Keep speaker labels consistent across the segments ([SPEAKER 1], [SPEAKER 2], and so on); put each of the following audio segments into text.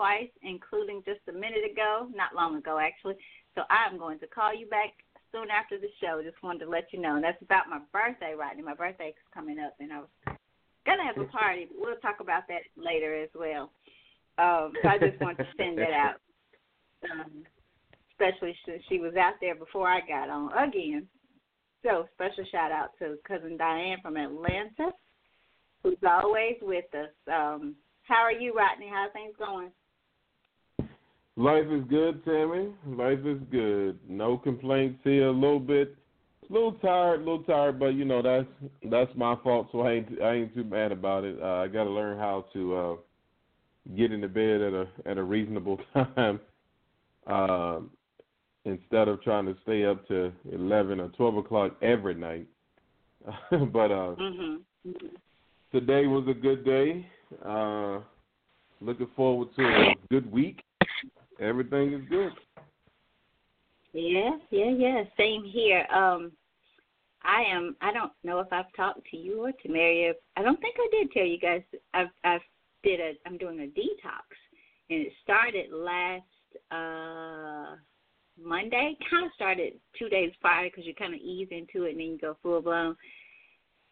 [SPEAKER 1] twice, including just a minute ago, not long ago actually. So I'm going to call you back soon after the show. Just wanted to let you know. And that's about my birthday, Rodney. My birthday is coming up, and I was gonna have a party. But we'll talk about that later as well. Um, so I just wanted to send that out, um, especially since she was out there before I got on again. So special shout out to cousin Diane from Atlanta, who's always with us. Um, how are you, Rodney? How are things going?
[SPEAKER 2] Life is good, Tammy. Life is good. No complaints here. A little bit, a little tired, a little tired, but you know that's that's my fault. So I ain't I ain't too mad about it. Uh, I got to learn how to uh, get into bed at a at a reasonable time, um, instead of trying to stay up to eleven or twelve o'clock every night. but uh,
[SPEAKER 1] Mm-hmm.
[SPEAKER 2] today was a good day. Uh, looking forward to a good week. Everything is good.
[SPEAKER 1] Yeah, yeah, yeah. Same here. Um, I am. I don't know if I've talked to you or to Mary. I don't think I did tell you guys. I've I've did a. I'm doing a detox, and it started last uh Monday. Kind of started two days prior because you kind of ease into it and then you go full blown.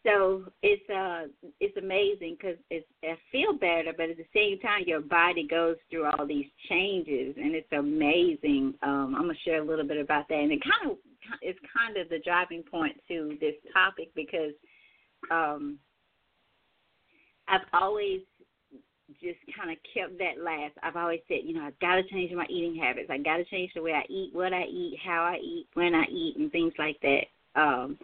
[SPEAKER 1] So it's uh it's amazing because it's I feel better, but at the same time your body goes through all these changes, and it's amazing. Um, I'm gonna share a little bit about that, and it kind of it's kind of the driving point to this topic because um, I've always just kind of kept that last. I've always said, you know, I've got to change my eating habits. I got to change the way I eat, what I eat, how I eat, when I eat, and things like that. Um,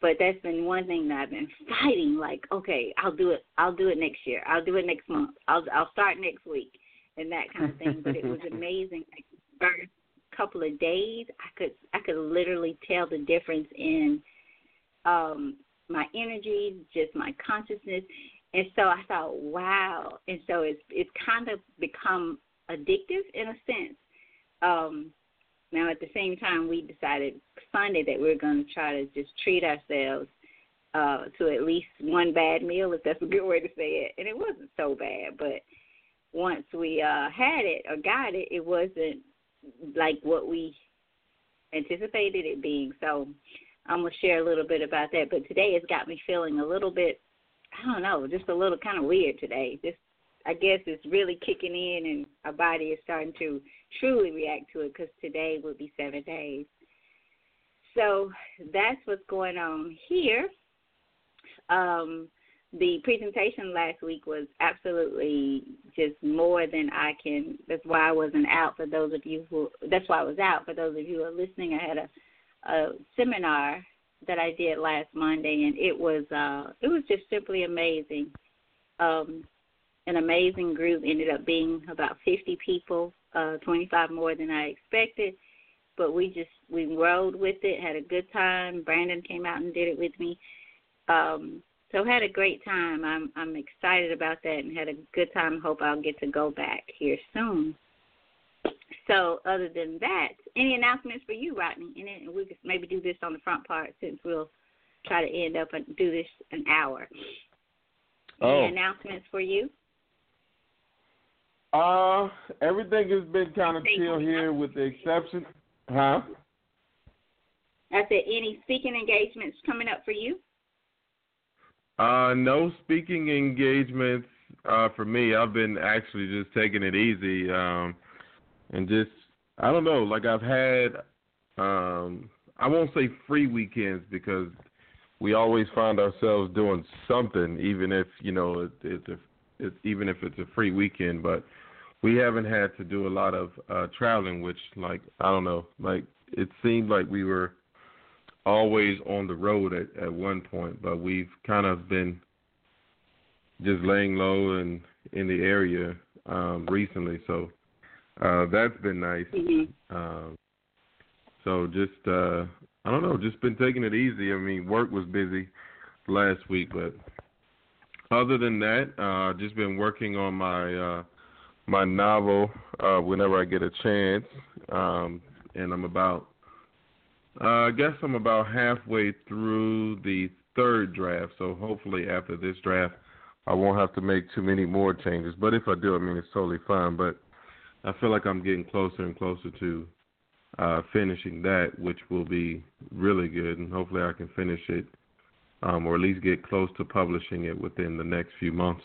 [SPEAKER 1] but that's been one thing that I've been fighting. Like, okay, I'll do it. I'll do it next year. I'll do it next month. I'll I'll start next week, and that kind of thing. but it was amazing. Like, first couple of days, I could I could literally tell the difference in um my energy, just my consciousness. And so I thought, wow. And so it's it's kind of become addictive in a sense. Um, now at the same time, we decided Sunday that we are going to try to just treat ourselves uh, to at least one bad meal, if that's a good way to say it. And it wasn't so bad, but once we uh, had it or got it, it wasn't like what we anticipated it being. So I'm gonna share a little bit about that. But today it's got me feeling a little bit, I don't know, just a little kind of weird today. Just I guess it's really kicking in, and our body is starting to truly react to it because today will be seven days. So that's what's going on here. Um, the presentation last week was absolutely just more than I can. That's why I wasn't out. For those of you who, that's why I was out. For those of you who are listening, I had a, a seminar that I did last Monday, and it was uh, it was just simply amazing. Um, an amazing group ended up being about 50 people, uh, 25 more than I expected. But we just we rode with it, had a good time. Brandon came out and did it with me. Um, so had a great time. I'm I'm excited about that and had a good time. Hope I'll get to go back here soon. So other than that, any announcements for you, Rodney? And then we could maybe do this on the front part since we'll try to end up and do this an hour.
[SPEAKER 2] Oh.
[SPEAKER 1] Any announcements for you?
[SPEAKER 2] Uh, everything has been kind of chill here, with the exception, huh?
[SPEAKER 1] I said, any speaking engagements coming up for you?
[SPEAKER 2] Uh, no speaking engagements uh, for me. I've been actually just taking it easy, um, and just I don't know. Like I've had, um, I won't say free weekends because we always find ourselves doing something, even if you know it, it's a, it's even if it's a free weekend. But we haven't had to do a lot of uh, traveling, which like I don't know, like it seemed like we were always on the road at, at one point, but we've kind of been just laying low and in the area um, recently. So uh, that's been nice.
[SPEAKER 1] Mm-hmm.
[SPEAKER 2] Um, so just uh, I don't know, just been taking it easy. I mean, work was busy last week, but other than that, uh, just been working on my uh, my novel uh, whenever I get a chance, um, and I'm about uh, I guess I'm about halfway through the third draft, so hopefully after this draft, I won't have to make too many more changes. But if I do, I mean it's totally fine. But I feel like I'm getting closer and closer to uh, finishing that, which will be really good, and hopefully I can finish it, um, or at least get close to publishing it within the next few months.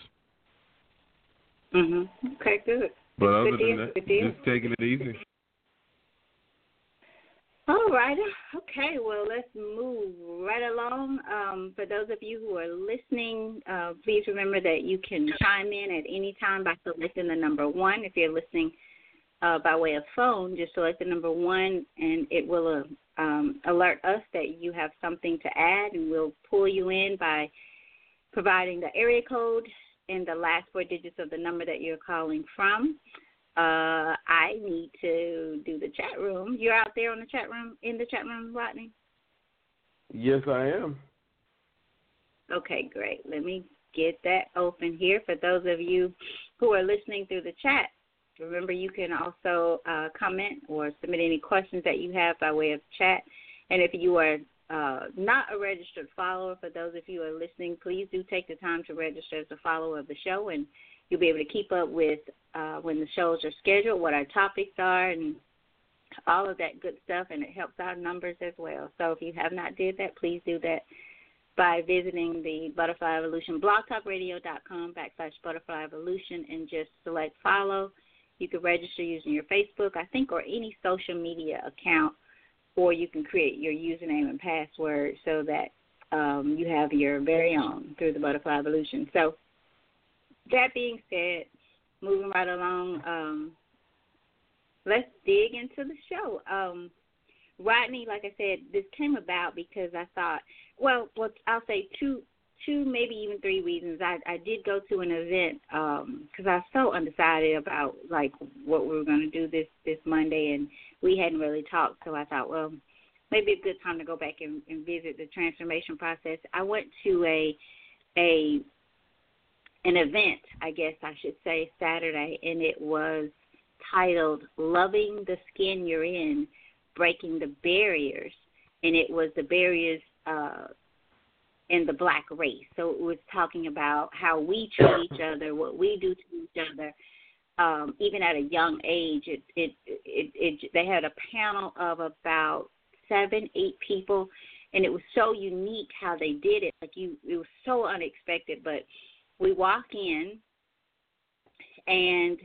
[SPEAKER 1] Mhm. Okay, good.
[SPEAKER 2] But
[SPEAKER 1] good
[SPEAKER 2] other
[SPEAKER 1] deal,
[SPEAKER 2] than that, just taking it easy.
[SPEAKER 1] All right. Okay. Well, let's move right along. Um, for those of you who are listening, uh, please remember that you can chime in at any time by selecting the number one. If you're listening uh, by way of phone, just select the number one, and it will uh, um, alert us that you have something to add, and we'll pull you in by providing the area code and the last four digits of the number that you're calling from uh, I need to do the chat room. You're out there on the chat room, in the chat room, Rodney?
[SPEAKER 2] Yes, I am.
[SPEAKER 1] Okay, great. Let me get that open here for those of you who are listening through the chat. Remember, you can also uh, comment or submit any questions that you have by way of chat. And if you are uh, not a registered follower, for those of you who are listening, please do take the time to register as a follower of the show and You'll be able to keep up with uh, when the shows are scheduled, what our topics are, and all of that good stuff, and it helps our numbers as well. So if you have not did that, please do that by visiting the Butterfly Evolution blogtalkradio.com backslash Butterfly Evolution and just select follow. You can register using your Facebook, I think, or any social media account, or you can create your username and password so that um, you have your very own through the Butterfly Evolution. So that being said, moving right along, um, let's dig into the show. Um, Rodney, like I said, this came about because I thought, well, well, I'll say two, two, maybe even three reasons. I I did go to an event because um, I was so undecided about like what we were going to do this this Monday, and we hadn't really talked. So I thought, well, maybe a good time to go back and, and visit the transformation process. I went to a a an event, I guess I should say, Saturday, and it was titled Loving the Skin You're In, Breaking the Barriers. And it was the barriers uh, in the black race. So it was talking about how we treat each other, what we do to each other. Um, even at a young age, it, it it it they had a panel of about seven, eight people, and it was so unique how they did it. Like you, it was so unexpected. But we walk in, and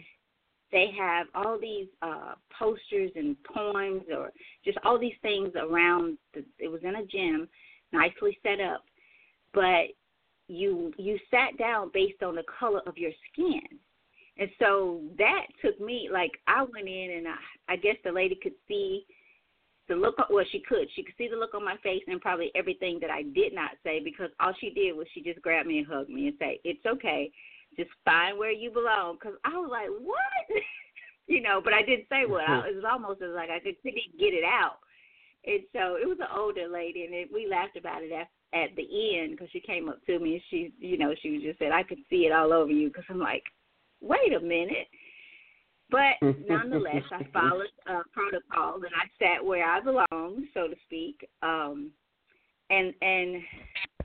[SPEAKER 1] they have all these uh posters and poems or just all these things around the, it was in a gym nicely set up but you you sat down based on the color of your skin and so that took me like i went in and i i guess the lady could see the look well she could she could see the look on my face and probably everything that i did not say because all she did was she just grabbed me and hugged me and say it's okay just find where you belong. Because I was like, what? you know, but I didn't say what. I, mm-hmm. it was almost as like I could get it out. And so it was an older lady, and it, we laughed about it at, at the end because she came up to me and she, you know, she just said, I could see it all over you. Because I'm like, wait a minute. But nonetheless, I followed uh, protocol and I sat where I belong, so to speak. Um, and and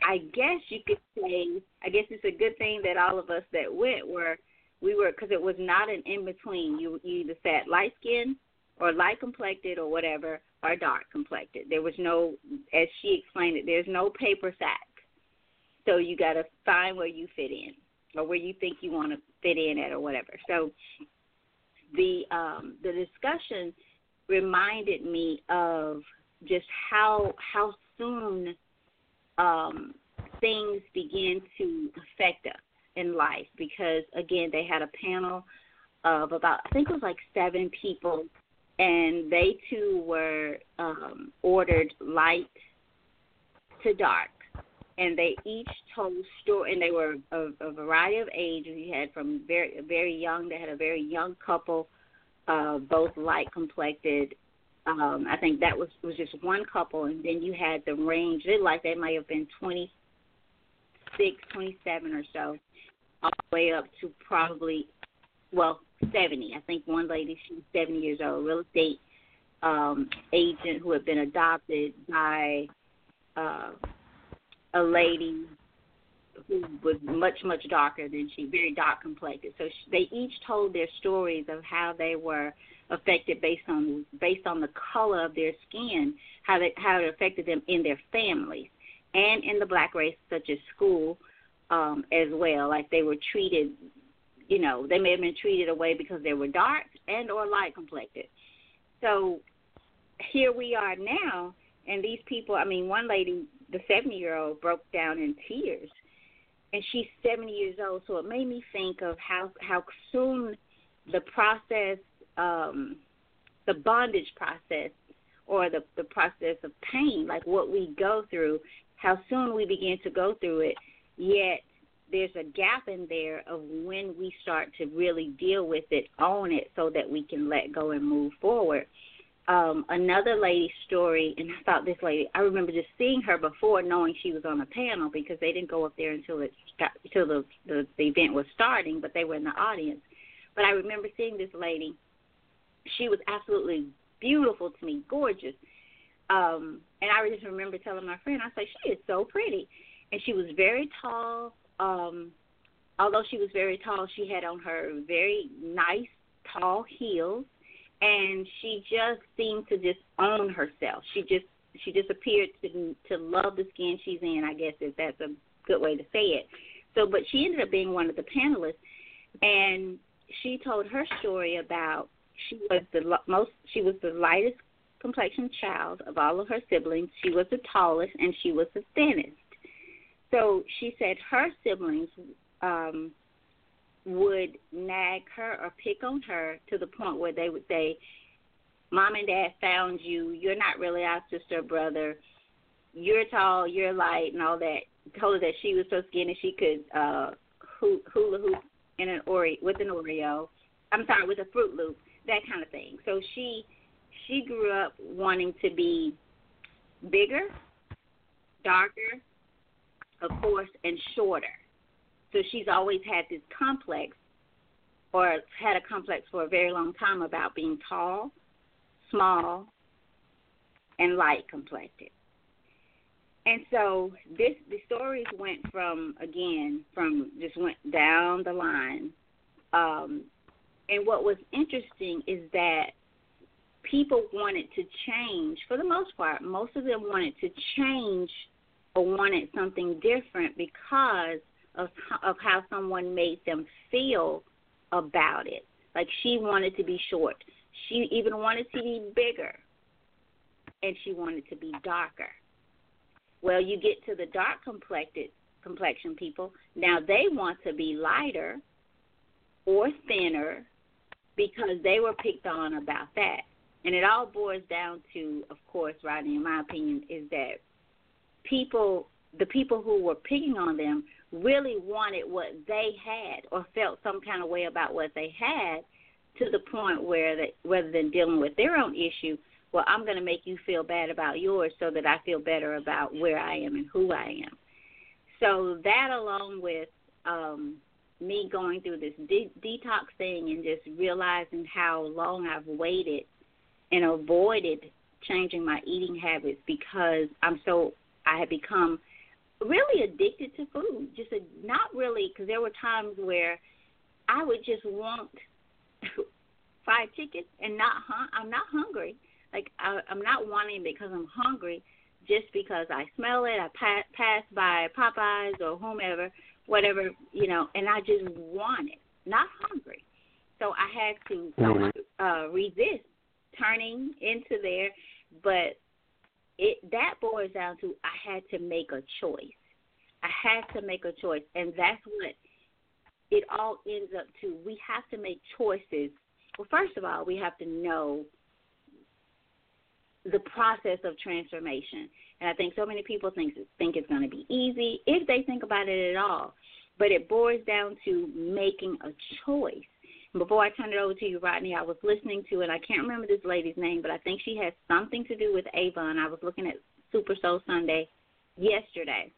[SPEAKER 1] I guess you could say, I guess it's a good thing that all of us that went were, we were, because it was not an in between. You, you either sat light skinned or light complected or whatever, or dark complected. There was no, as she explained it, there's no paper sack. So you got to find where you fit in or where you think you want to fit in at or whatever. So the um, the discussion reminded me of just how how soon um, things begin to affect us in life because again they had a panel of about I think it was like seven people and they too were um, ordered light to dark. And they each told story and they were a, a variety of ages you had from very very young they had a very young couple uh both light complected. Um I think that was was just one couple. And then you had the range. It like they might have been 26 27 or so all the way up to probably well 70 I think one lady she was 70 years old real estate um agent who had been adopted by uh a lady who was much much darker than she very dark complected so she, they each told their stories of how they were affected based on based on the color of their skin, how they, how it affected them in their families and in the black race, such as school um, as well. Like they were treated, you know, they may have been treated away because they were dark and or light complected. So here we are now, and these people. I mean, one lady, the seventy year old, broke down in tears, and she's seventy years old. So it made me think of how how soon the process um, the bondage process or the the process of pain, like what we go through, how soon we begin to go through it, yet there's a gap in there of when we start to really deal with it, own it, so that we can let go and move forward. Um, another lady's story, and I thought this lady, I remember just seeing her before, knowing she was on the panel because they didn't go up there until it got, until the, the the event was starting, but they were in the audience. But I remember seeing this lady she was absolutely beautiful to me, gorgeous. Um, and I just remember telling my friend, I said, she is so pretty, and she was very tall. Um, although she was very tall, she had on her very nice tall heels, and she just seemed to just own herself. She just she just appeared to to love the skin she's in. I guess if that's a good way to say it. So, but she ended up being one of the panelists, and she told her story about she was the most she was the lightest complexion child of all of her siblings. She was the tallest and she was the thinnest. So she said her siblings um would nag her or pick on her to the point where they would say, Mom and Dad found you, you're not really our sister or brother, you're tall, you're light and all that. Told her that she was so skinny she could uh hula hoop in an Oreo with an Oreo. I'm sorry, with a Fruit Loop that kind of thing. So she she grew up wanting to be bigger, darker, of course, and shorter. So she's always had this complex, or had a complex for a very long time about being tall, small, and light complected. and so this the stories went from again from just went down the line um and what was interesting is that people wanted to change for the most part most of them wanted to change or wanted something different because of of how someone made them feel about it like she wanted to be short she even wanted to be bigger and she wanted to be darker well, you get to the dark complected complexion people. Now they want to be lighter or thinner because they were picked on about that. And it all boils down to, of course, Rodney, in my opinion, is that people, the people who were picking on them, really wanted what they had or felt some kind of way about what they had to the point where that rather than dealing with their own issue, well, I'm going to make you feel bad about yours so that I feel better about where I am and who I am. So that, along with um, me going through this de- detox thing and just realizing how long I've waited and avoided changing my eating habits because I'm so I had become really addicted to food. Just a, not really because there were times where I would just want fried chicken and not hun- I'm not hungry like I, I'm not wanting because I'm hungry, just because I smell it. I pass pass by Popeyes or whomever, whatever you know, and I just want it, not hungry. So I had to mm-hmm. uh, resist turning into there, but it that boils down to I had to make a choice. I had to make a choice, and that's what it all ends up to. We have to make choices. Well, first of all, we have to know the process of transformation. And I think so many people think think it's going to be easy if they think about it at all. But it boils down to making a choice. And before I turn it over to you, Rodney, I was listening to, and I can't remember this lady's name, but I think she has something to do with Avon. I was looking at Super Soul Sunday yesterday,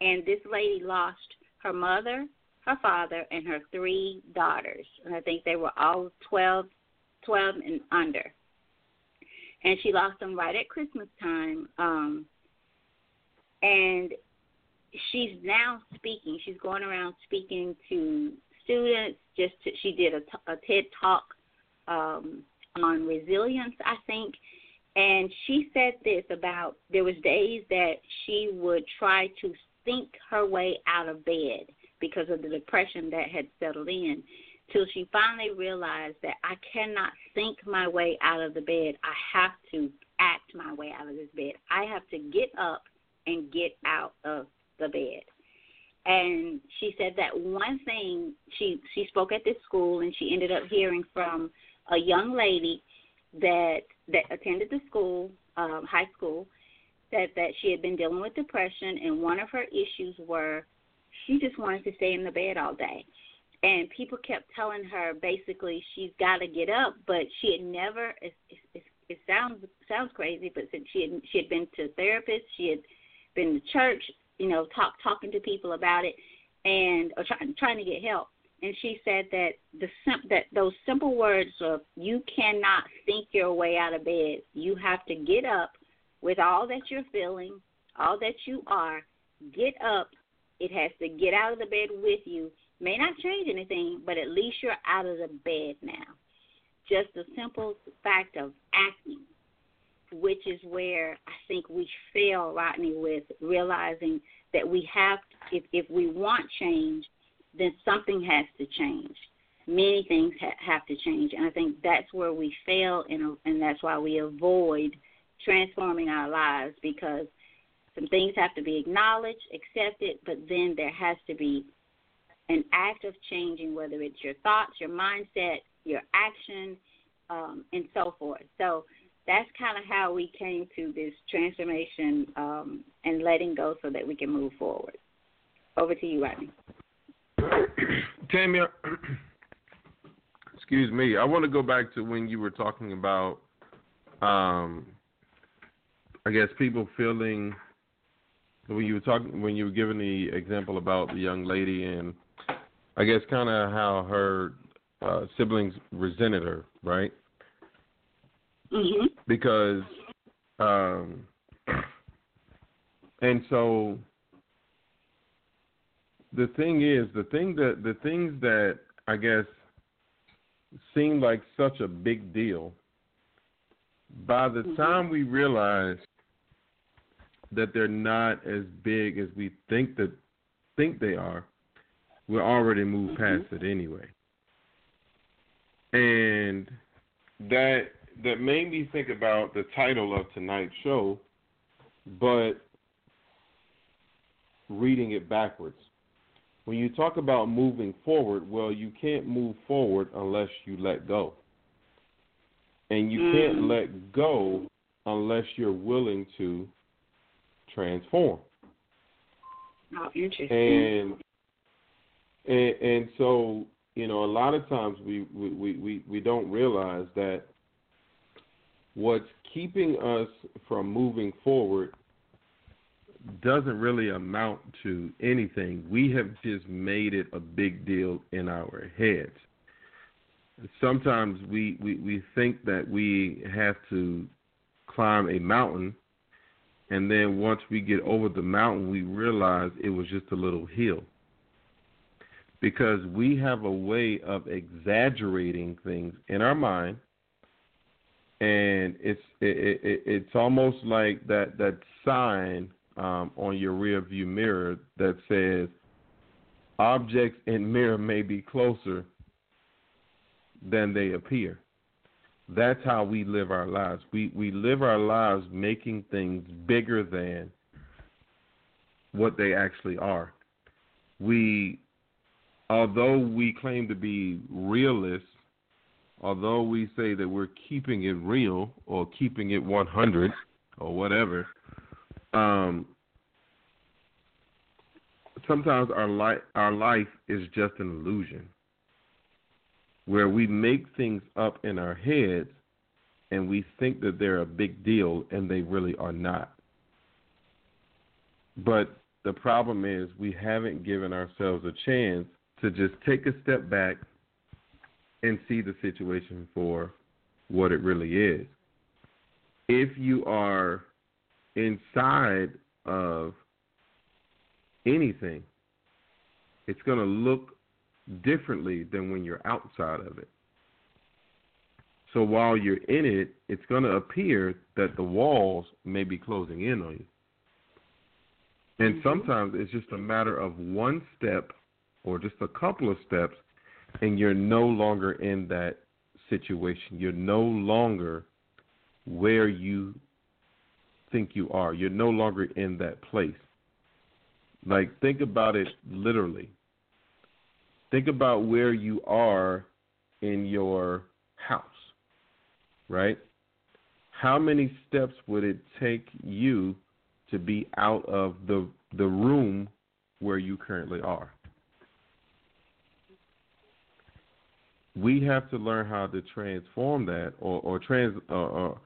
[SPEAKER 1] and this lady lost her mother, her father, and her three daughters. And I think they were all 12, 12 and under and she lost them right at Christmas time. Um, and she's now speaking. She's going around speaking to students. Just to, she did a, TED talk um, on resilience, I think. And she said this about there was days that she would try to think her way out of bed because of the depression that had settled in till she finally realized that I cannot think my way out of the bed. I have to act my way out of this bed. I have to get up and get out of the bed. And she said that one thing she she spoke at this school and she ended up hearing from a young lady that that attended the school, um, high school, that that she had been dealing with depression and one of her issues were she just wanted to stay in the bed all day and people kept telling her basically she's got to get up, but she had never. It, it, it sounds sounds crazy, but since she had she had been to therapists, she had been to church, you know, talk talking to people about it, and or trying trying to get help. And she said that the sim- that those simple words of you cannot think your way out of bed. You have to get up with all that you're feeling, all that you are. Get up. It has to get out of the bed with you May not change anything, but at least you're out of the bed now. Just the simple fact of acting, which is where I think we fail, Rodney, with realizing that we have, to, if if we want change, then something has to change. Many things ha- have to change, and I think that's where we fail, and and that's why we avoid transforming our lives because some things have to be acknowledged, accepted, but then there has to be an act of changing, whether it's your thoughts, your mindset, your action, um, and so forth. So that's kind of how we came to this transformation um, and letting go so that we can move forward. Over to you, Rodney.
[SPEAKER 2] Tammy, excuse me. I want to go back to when you were talking about, um, I guess, people feeling when you were talking when you were giving the example about the young lady and I guess kind of how her uh, siblings resented her, right?
[SPEAKER 1] Mm-hmm.
[SPEAKER 2] Because, um, and so the thing is, the thing that the things that I guess seem like such a big deal. By the
[SPEAKER 1] Mhm.
[SPEAKER 2] time we realize that they're not as big as we think that think they are, we're already moved
[SPEAKER 1] Mhm.
[SPEAKER 2] past it anyway. And that that made me think about the title of tonight's show, but reading it backwards. When you talk about moving forward, well, you can't move forward unless you let go. And you can't
[SPEAKER 1] Mm.
[SPEAKER 2] let go unless you're willing to transform.
[SPEAKER 1] Oh, interesting.
[SPEAKER 2] And and and so, you know, a lot of times we, we, we, we don't realize that what's keeping us from moving forward doesn't really amount to anything. We have just made it a big deal in our heads. Sometimes we, we, we think that we have to climb a mountain, and then once we get over the mountain, we realize it was just a little hill. Because we have a way of exaggerating things in our mind and it's it, it, it's almost like that that sign um, on your rear view mirror that says objects in mirror may be closer than they appear. That's how we live our lives. We we live our lives making things bigger than what they actually are. We although we claim to be realists although we say that we're keeping it real or keeping it 100 or whatever, um, sometimes our life our life is just an illusion where we make things up in our heads and we think that they're a big deal and they really are not. But the problem is we haven't given ourselves a chance to just take a step back and see the situation for what it really is. If you are inside of anything, it's going to look differently than when you're outside of it. So while you're in it, it's going to appear that the walls may be closing in on you. And
[SPEAKER 1] Mm-hmm.
[SPEAKER 2] sometimes it's just a matter of one step or just a couple of steps and you're no longer in that situation. You're no longer where you think you are. You're no longer in that place. Like, think about it literally. Think about where you are in your house, right? How many steps would it take you to be out of the the room where you currently are? We have to learn how to transform that or or trans uh, or,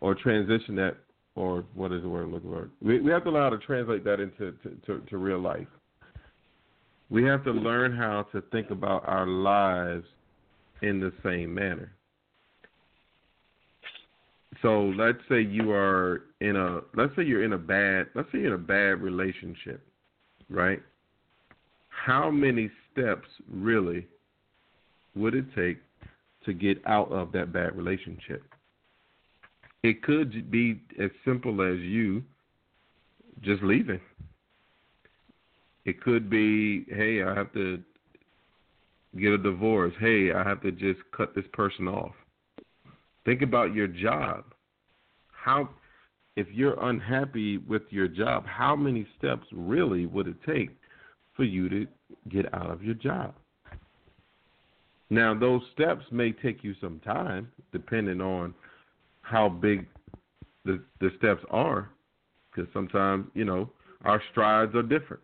[SPEAKER 2] or transition that or what is the word I'm looking for? We we have to learn how to translate that into to, to, to real life. We have to learn how to think about our lives in the same manner. So let's say you are in a let's say you're in a bad let's say you're in a bad relationship, right? How many steps really would it take to get out of that bad relationship? It could be as simple as you just leaving. It could be, hey, I have to get a divorce. Hey, I have to just cut this person off. Think about your job. How if you're unhappy with your job, how many steps really would it take for you to get out of your job? Now, those steps may take you some time, depending on how big the the steps are, because sometimes you know our strides are different.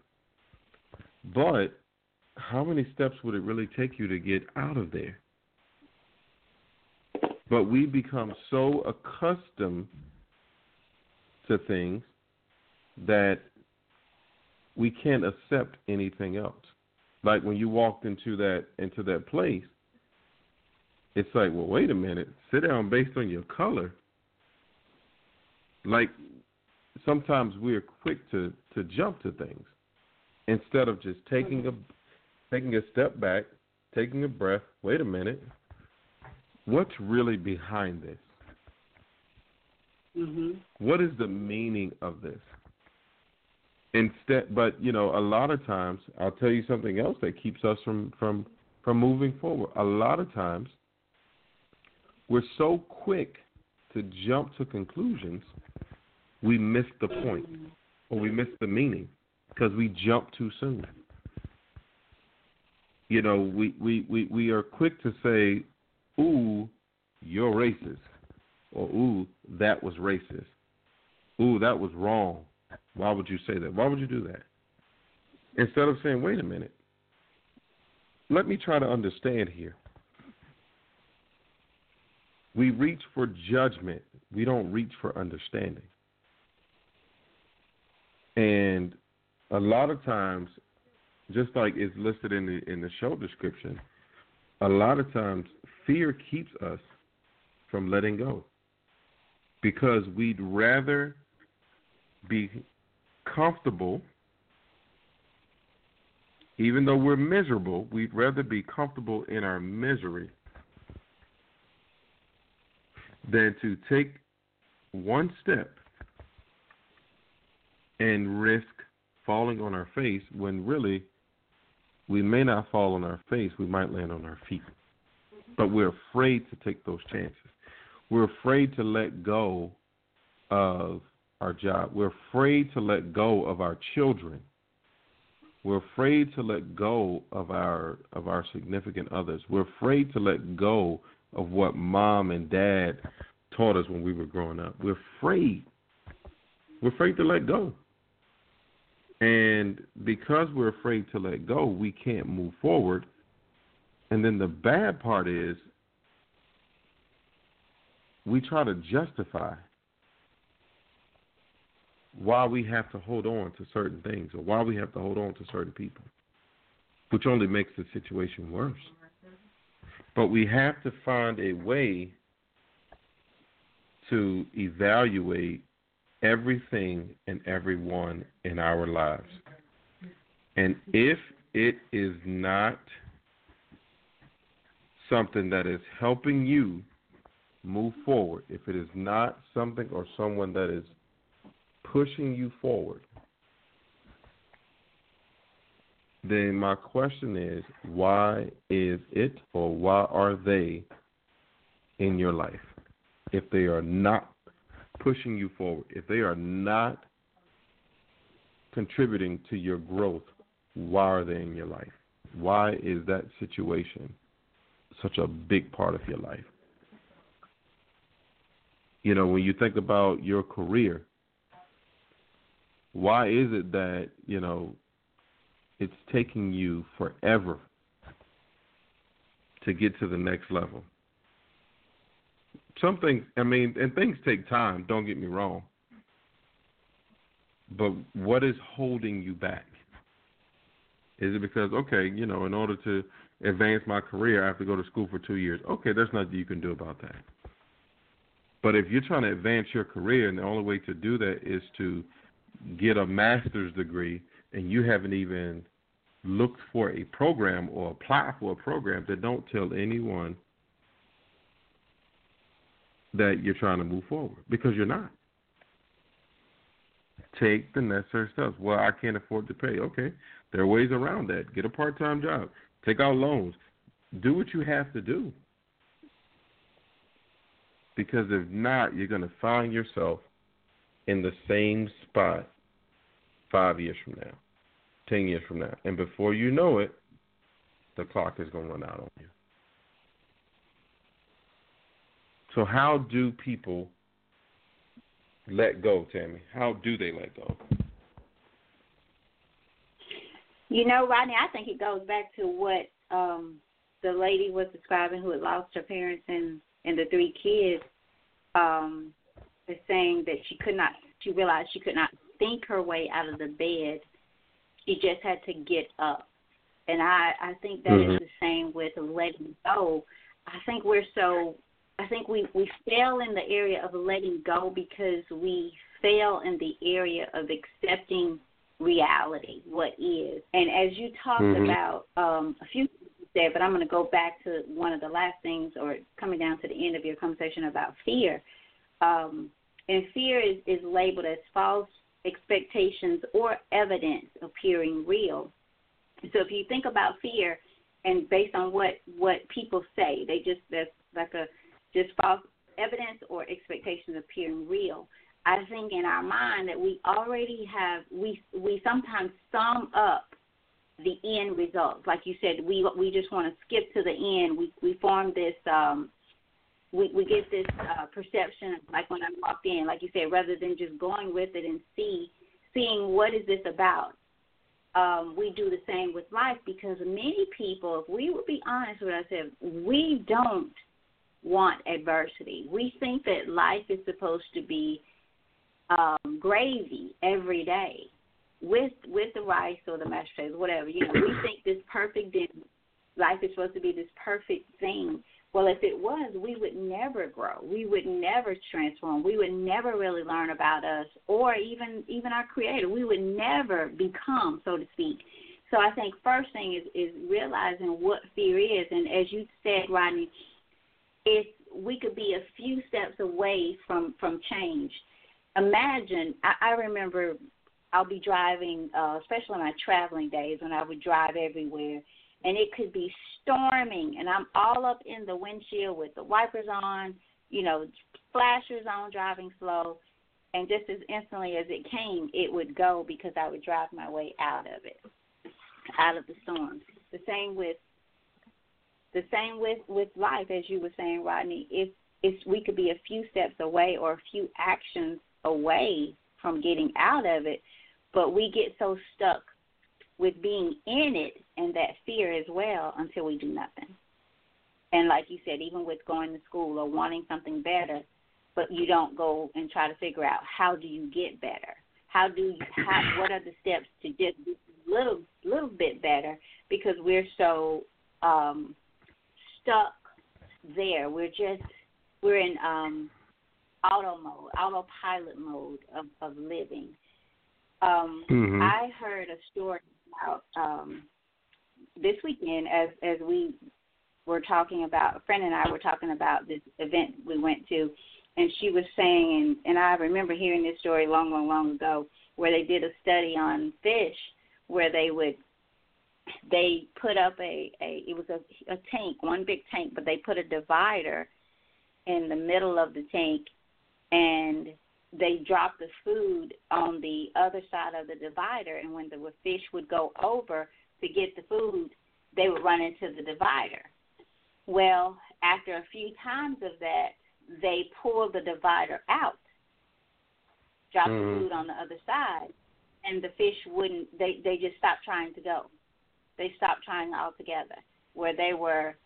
[SPEAKER 2] But how many steps would it really take you to get out of there? But we become so accustomed to things that we can't accept anything else. Like when you walked into that into that place, it's like, well, wait a minute, sit down based on your color. Like sometimes we're quick to to jump to things instead of just taking a taking a step back, taking a breath. Wait a minute. What's really behind this?
[SPEAKER 1] Mhm.
[SPEAKER 2] What is the meaning of this? Instead, but you know, a lot of times, I'll tell you something else that keeps us from from from moving forward. A lot of times, we're so quick to jump to conclusions, we miss the point or we miss the meaning because we jump too soon. You know, we, we, we, we are quick to say, ooh, you're racist, or ooh, that was racist, ooh, that was wrong. Why would you say that? Why would you do that? Instead of saying, wait a minute, let me try to understand here. We reach for judgment, we don't reach for understanding. And a lot of times, just like is listed in the in the show description, a lot of times fear keeps us from letting go because we'd rather be comfortable even though we're miserable we'd rather be comfortable in our misery than to take one step and risk falling on our face when really we may not fall on our face, we might land on our feet. But we're afraid to take those chances. We're afraid to let go of our job. We're afraid to let go of our children. We're afraid to let go of our of our significant others. We're afraid to let go of what mom and dad taught us when we were growing up. We're afraid. We're afraid to let go. And because we're afraid to let go, we can't move forward. And then the bad part is we try to justify why we have to hold on to certain things or why we have to hold on to certain people, which only makes the situation worse. But we have to find a way to evaluate everything and everyone in our lives. And if it is not something that is helping you move forward, if it is not something or someone that is pushing you forward, then my question is why is it or why are they in your life if they are not pushing you forward, if they are not contributing to your growth, why are they in your life? Why is that situation such a big part of your life? You know, when you think about your career, why is it that, you know, it's taking you forever to get to the next level? some things I mean, and things take time, don't get me wrong. But what is holding you back? Is it because okay, you know, in order to advance my career I have to go to school for two years. Okay, there's nothing you can do about that. But if you're trying to advance your career and the only way to do that is to get a master's degree and you haven't even looked for a program or applied for a program that don't tell anyone that you're trying to move forward because you're not. Take the necessary steps. Well, I can't afford to pay. Okay, there are ways around that. Get a part time job, take out loans, do what you have to do. Because if not, you're going to find yourself in the same spot five years from now, ten years from now. And before you know it, the clock is going to run out on you. So how do people let go, Tammy? How do they let go?
[SPEAKER 1] You know, Rodney, I think it goes back to what um the lady was describing who had lost her parents and and the three kids. Um, is saying that she could not. She realized she could not think her way out of the bed. She just had to get up, and I I think that
[SPEAKER 2] mm-hmm.
[SPEAKER 1] is the same with letting go. I think we're so I think we we fail in the area of letting go because we fail in the area of accepting reality, what is. And as you talked
[SPEAKER 2] Mhm.
[SPEAKER 1] about um, a few things you said, but I'm going to go back to one of the last things, or coming down to the end of your conversation about fear. Um, and fear is, is labeled as false expectations or evidence appearing real. So if you think about fear, and based on what what people say, they just that's like a just false evidence or expectations appearing real. I think in our mind that we already have we we sometimes sum up the end results. Like you said, we we just want to skip to the end. We we form this um we we get this uh, perception like when I walked in, like you said, rather than just going with it and see seeing what is this about. Um, we do the same with life because many people, if we would be honest with ourselves, we don't want adversity. We think that life is supposed to be um, gravy every day with with the rice or the mashed potatoes, whatever. You know, we think this perfect dinner, life is supposed to be this perfect thing. Well, if it was, we would never grow. We would never transform. We would never really learn about us or even even our creator. We would never become, so to speak. So I think first thing is is realizing what fear is and as you said, Rodney, if we could be a few steps away from from change. Imagine I, I remember I'll be driving, uh, especially my traveling days when I would drive everywhere and it could be storming and I'm all up in the windshield with the wipers on, you know, flashers on, driving slow, and just as instantly as it came, it would go because I would drive my way out of it, out of the storm. The same with the same with with life, as you were saying, Rodney. If if we could be a few steps away or a few actions away from getting out of it, but we get so stuck with being in it and that fear as well until we do nothing. And like you said, even with going to school or wanting something better, but you don't go and try to figure out how do you get better? How do you how what are the steps to just be a little little bit better because we're so um stuck there. We're just we're in um auto mode, autopilot mode of, of living. Um
[SPEAKER 2] Mhm.
[SPEAKER 1] I heard a story about um, this weekend as as we were talking about a friend and I were talking about this event we went to, and she was saying, and, and I remember hearing this story long, long, long ago, where they did a study on fish, where they would they put up a a it was a a tank, one big tank, but they put a divider in the middle of the tank, and they dropped the food on the other side of the divider, and when the fish would go over to get the food, they would run into the divider. Well, after a few times of that, they pulled the divider out, dropped
[SPEAKER 2] Mhm.
[SPEAKER 1] the food on the other side, and the fish wouldn't. They they just stopped trying to go. They stopped trying altogether. Where they were,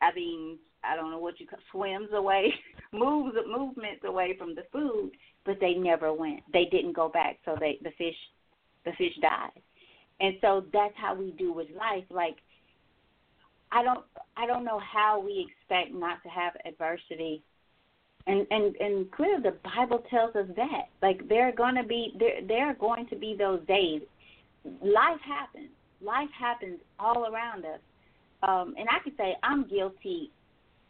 [SPEAKER 1] I mean, I don't know what you call swims away, moves movements away from the food, but they never went. They didn't go back, so they the fish the fish died. And so that's how we do with life. Like I don't I don't know how we expect not to have adversity. And and and clearly the Bible tells us that. Like there are going to be there there are going to be those days. Life happens. Life happens all around us. Um and I can say I'm guilty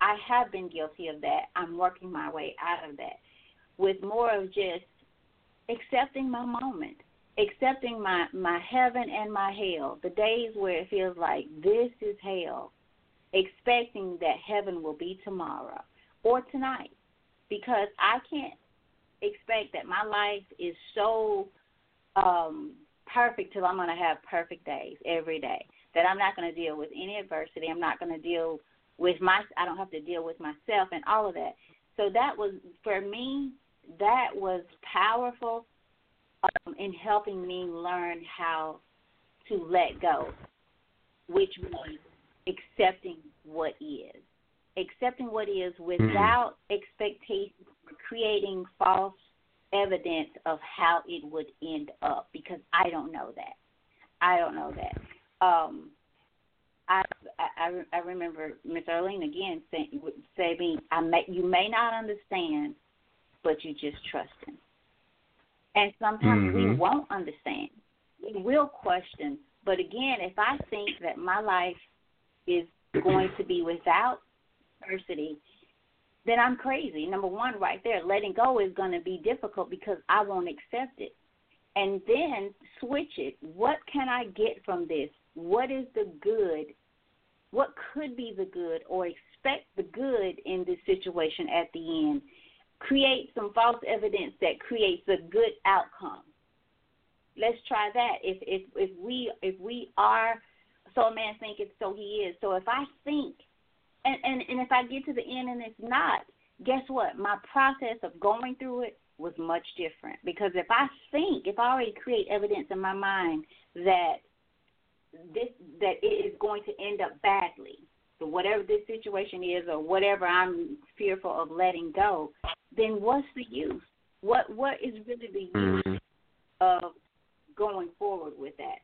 [SPEAKER 1] I have been guilty of that. I'm working my way out of that with more of just accepting my moment, accepting my my heaven and my hell. The days where it feels like this is hell, expecting that heaven will be tomorrow or tonight because I can't expect that my life is so um perfect till I'm going to have perfect days every day. That I'm not going to deal with any adversity. I'm not going to deal with my I don't have to deal with myself and all of that. So that was for me that was powerful um, in helping me learn how to let go, which means accepting what is, accepting what is without expectation or creating false evidence of how it would end up because I don't know that. I don't know that. Um, I, I I remember Miss Arlene again saying say me I may you may not understand, but you just trust him. And sometimes
[SPEAKER 2] mm-hmm.
[SPEAKER 1] we won't understand. We will question. But again, if I think that my life is going to be without adversity, then I'm crazy. Number one, right there, letting go is going to be difficult because I won't accept it. And then switch it. What can I get from this? What is the good? What could be the good or expect the good in this situation at the end? Create some false evidence that creates a good outcome. Let's try that. If if if we if we are so a man thinketh so he is. So if I think and, and and if I get to the end and it's not, guess what? My process of going through it was much different because if I think, if I already create evidence in my mind that this that it is going to end up badly, so whatever this situation is or whatever I'm fearful of letting go, then what's the use? What what is really the use
[SPEAKER 2] mm-hmm.
[SPEAKER 1] of going forward with that?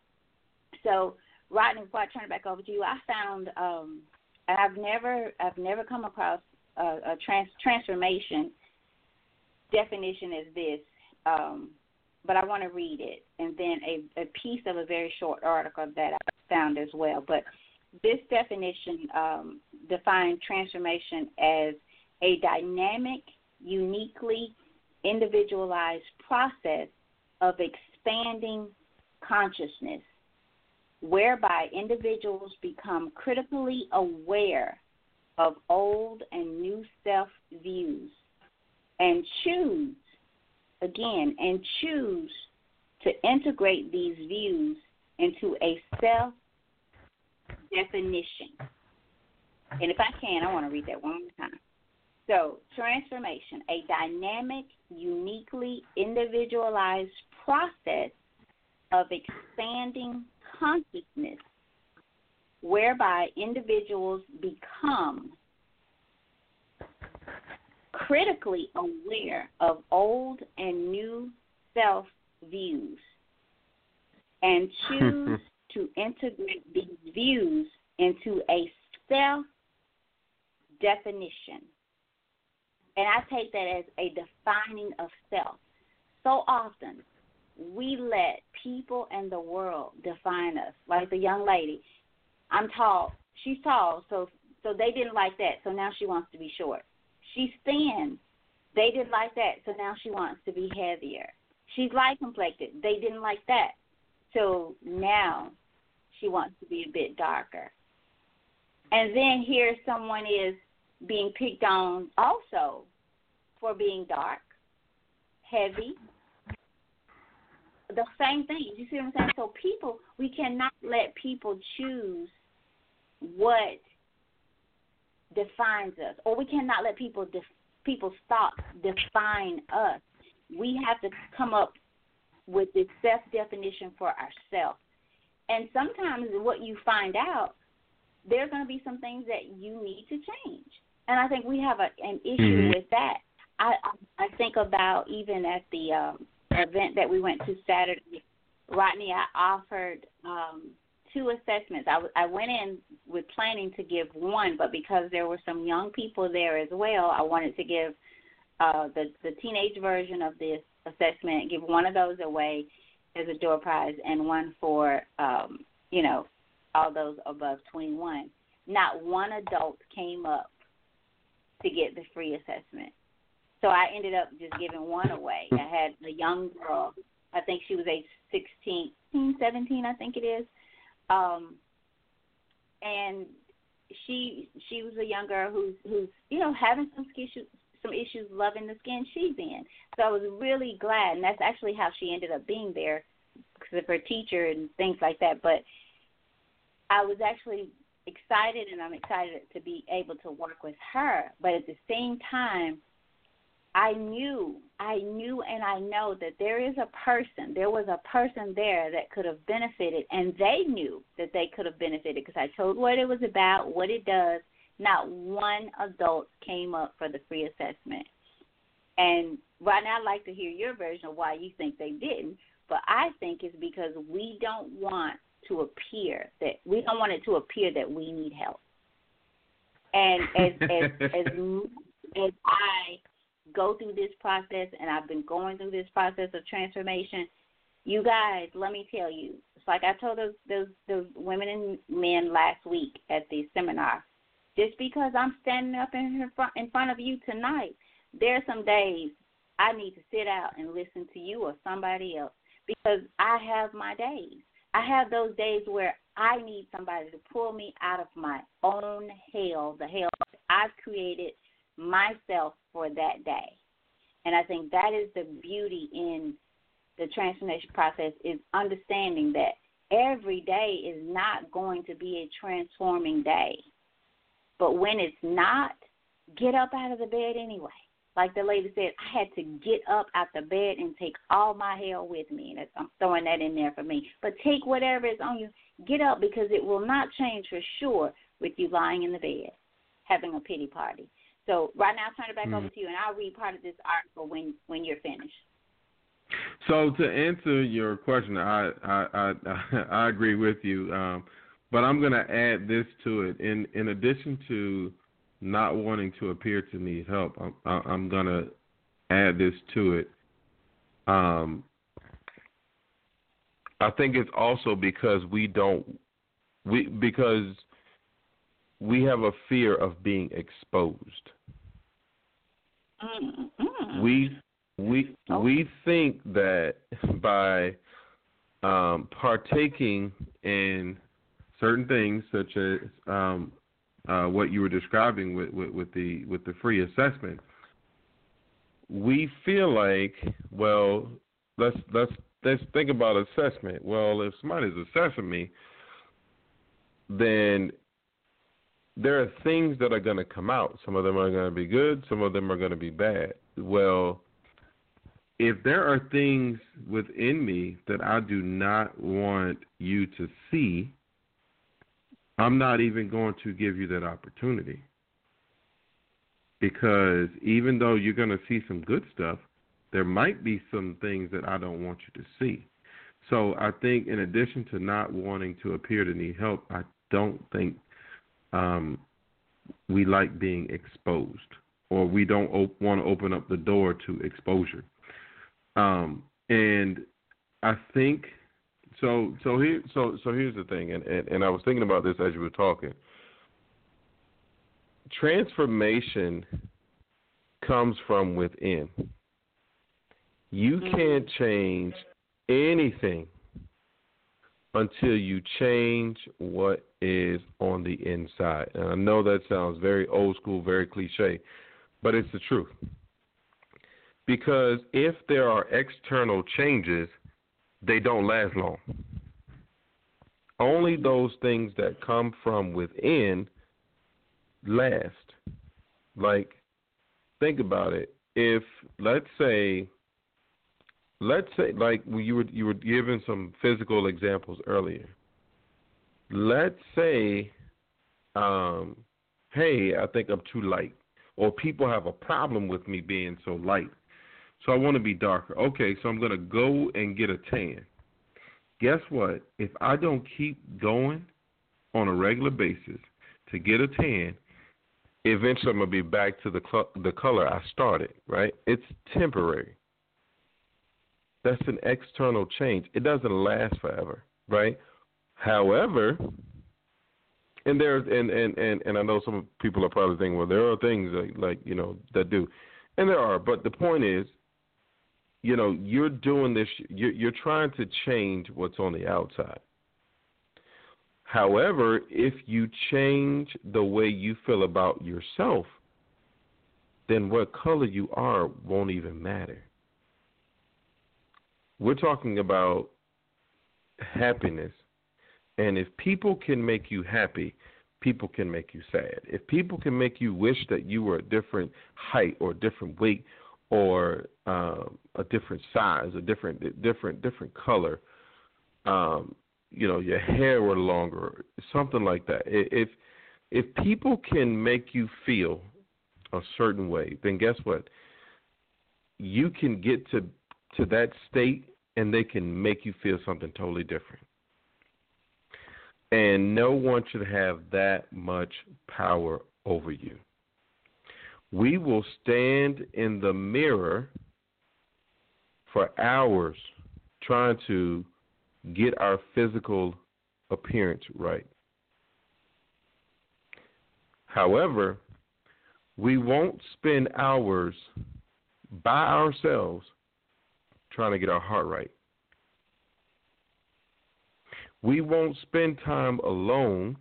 [SPEAKER 1] So, Rodney, before I turn it back over to you, I found um, and I've never I've never come across a, a trans, transformation definition as this, um, but I want to read it and then a, a piece of a very short article that I found as well. But this definition um, defines transformation as a dynamic, uniquely individualized process of expanding consciousness whereby individuals become critically aware of old and new self views and choose, again, and choose to integrate these views into a self definition. And if I can, I want to read that one more time. So, transformation, a dynamic, uniquely individualized process of expanding consciousness whereby individuals become critically aware of old and new self views and choose to integrate these views into a self definition. And I take that as a defining of self. So often, we let people and the world define us. Like the young lady, I'm tall. She's tall, so so they didn't like that. So now she wants to be short. She's thin. They didn't like that, so now she wants to be heavier. She's light complected. They didn't like that. So now she wants to be a bit darker. And then here someone is being picked on also for being dark, heavy, the same thing. You see what I'm saying? So people, we cannot let people choose what defines us, or we cannot let people def- people stop define us. We have to come up with this self definition for ourselves. And sometimes what you find out, there's going to be some things that you need to change. And I think we have a, an issue mm-hmm. with that. I I think about even at the um, event that we went to Saturday, Rodney, I offered um, two assessments. I, I went in with planning to give one, but because there were some young people there as well, I wanted to give uh, the the teenage version of this assessment, give one of those away as a door prize, and one for um, you know all those above 21. Not one adult came up to get the free assessment. So I ended up just giving one away. I had a young girl. I think she was age 16, 17, I think it is. Um, and she she was a young girl who's who's you know having some issues some issues loving the skin she's in. So I was really glad, and that's actually how she ended up being there because of her teacher and things like that. But I was actually excited, and I'm excited to be able to work with her. But at the same time, I knew, I knew, and I know that there is a person, there was a person there that could have benefited, and they knew that they could have benefited because I told what it was about, what it does. Not one adult came up for the free assessment. And right now, I'd like to hear your version of why you think they didn't, but I think it's because we don't want to appear that we don't want it to appear that we need help. And as as as, as I go through this process, and I've been going through this process of transformation. You guys, let me tell you, it's like I told those those those women and men last week at the seminar. Just because I'm standing up in front in front of you tonight, there are some days I need to sit out and listen to you or somebody else because I have my days. I have those days where I need somebody to pull me out of my own hell, the hell I've created myself for that day. And I think that is the beauty in the transformation process is understanding that every day is not going to be a transforming day. But when it's not, get up out of the bed anyway. Like the lady said, I had to get up out the bed and take all my hell with me. And I'm throwing that in there for me. But take whatever is on you. Get up because it will not change for sure with you lying in the bed having a pity party. So right now, I'll turn it back mm. over to you, and I'll read part of this article when when you're finished.
[SPEAKER 2] So to answer your question, I I I, I agree with you, um, but I'm going to add this to it. In in addition to not wanting to appear to need help, I'm, I'm going to add this to it. Um, I think it's also because we don't we because we have a fear of being exposed.
[SPEAKER 1] Mm-hmm.
[SPEAKER 2] We we okay. we think that by um, partaking in certain things, such as um, uh, what you were describing with, with, with the with the free assessment, we feel like, well, let's let's let's think about assessment. Well, if somebody's assessing me, then there are things that are going to come out. Some of them are going to be good, some of them are going to be bad. Well, if there are things within me that I do not want you to see, I'm not even going to give you that opportunity. Because even though you're going to see some good stuff, there might be some things that I don't want you to see. So I think, in addition to not wanting to appear to need help, I don't think um, we like being exposed, or we don't op- want to open up the door to exposure. Um, and I think so. So here, so so here's the thing, and, and and I was thinking about this as you were talking. Transformation comes from within. You mm-hmm. can't change anything until you change what is on the inside. And I know that sounds very old school, very cliche, but it's the truth. Because if there are external changes, they don't last long. Only those things that come from within last. Like, think about it. If, let's say, let's say like you were you were giving some physical examples earlier. Let's say, um, hey, I think I'm too light, or people have a problem with me being so light, so I want to be darker. Okay, so I'm gonna go and get a tan. Guess what? If I don't keep going on a regular basis to get a tan, eventually I'm gonna be back to the cl- the color I started. Right? It's temporary. That's an external change. It doesn't last forever, right? However, and there's and and and and I know some people are probably thinking, well, there are things like, like you know that do, and there are. But the point is, you know, you're doing this. You're, you're trying to change what's on the outside. However, if you change the way you feel about yourself, then what color you are won't even matter. We're talking about happiness. And if people can make you happy, people can make you sad. If people can make you wish that you were a different height or a different weight or um, a different size, a different different different color, um, you know, your hair were longer, something like that. If if people can make you feel a certain way, then guess what? You can get to to that state and they can make you feel something totally different. And no one should have that much power over you. we will stand in the mirror for hours trying to get our physical appearance right. However, we won't spend hours by ourselves trying to get our heart right. We won't spend time alone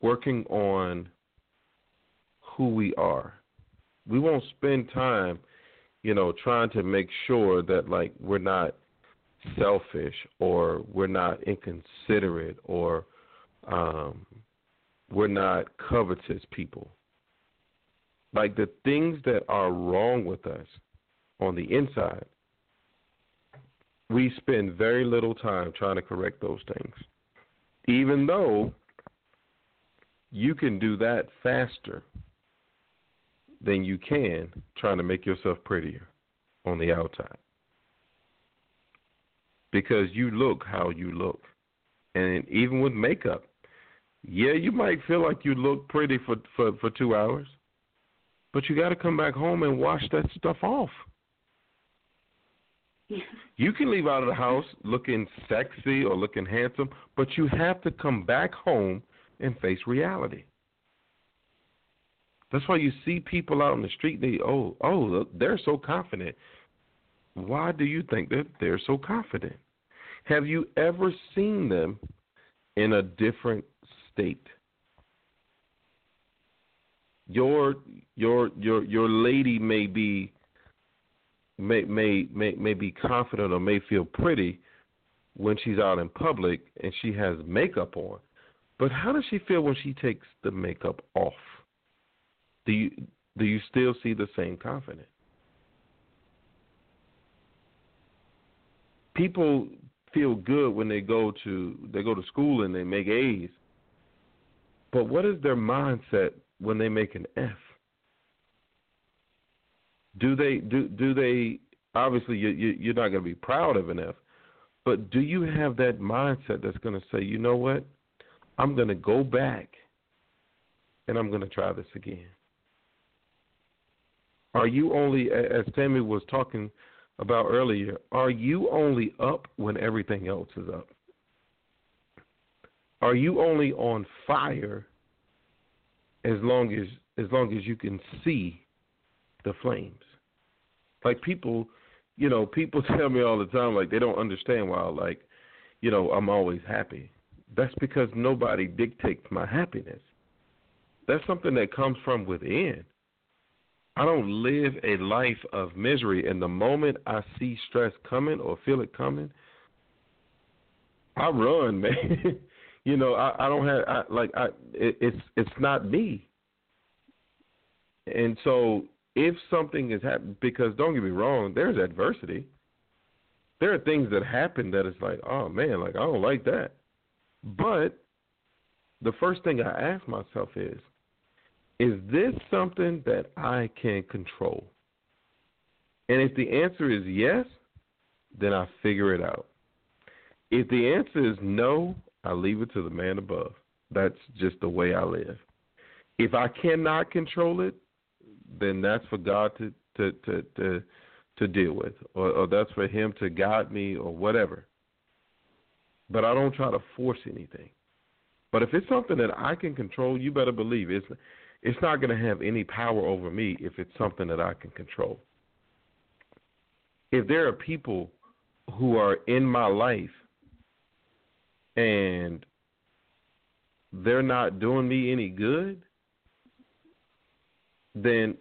[SPEAKER 2] working on who we are. We won't spend time, you know, trying to make sure that like we're not selfish or we're not inconsiderate or um, we're not covetous people. Like the things that are wrong with us on the inside, we spend very little time trying to correct those things. Even though you can do that faster than you can trying to make yourself prettier on the outside. Because you look how you look. And even with makeup, yeah, you might feel like you look pretty for for, for 2 hours. But you got to come back home and wash that stuff off. You can leave out of the house looking sexy or looking handsome, but you have to come back home and face reality. That's why you see people out on the street. They oh oh they're so confident. Why do you think that they're so confident? Have you ever seen them in a different state? Your your your your lady may be may may may may be confident or may feel pretty when she's out in public and she has makeup on. But how does she feel when she takes the makeup off? Do you do you still see the same confidence? People feel good when they go to they go to school and they make A's. But what is their mindset when they make an F? Do they do do they obviously you, you you're not going to be proud of an F, but do you have that mindset that's going to say, you know what, I'm going to go back and I'm going to try this again? Are you only, as Tammy was talking about earlier, are you only up when everything else is up? Are you only on fire as long as as long as you can see the flames? Like people, you know, people tell me all the time like they don't understand why like, you know, I'm always happy. That's because nobody dictates my happiness. That's something that comes from within. I don't live a life of misery. And the moment I see stress coming or feel it coming, I run, man. you know, I, I don't have I, like I it, it's it's not me. And so if something is happening, because don't get me wrong, there's adversity. There are things that happen that it's like, oh man, like I don't like that. But the first thing I ask myself is, is this something that I can control? And if the answer is yes, then I figure it out. If the answer is no, I leave it to the man above. That's just the way I live. If I cannot control it, then that's for God to to to to, to deal with, or, or that's for Him to guide me, or whatever. But I don't try to force anything. But if it's something that I can control, you better believe it's it's not going to have any power over me if it's something that I can control. If there are people who are in my life and they're not doing me any good, then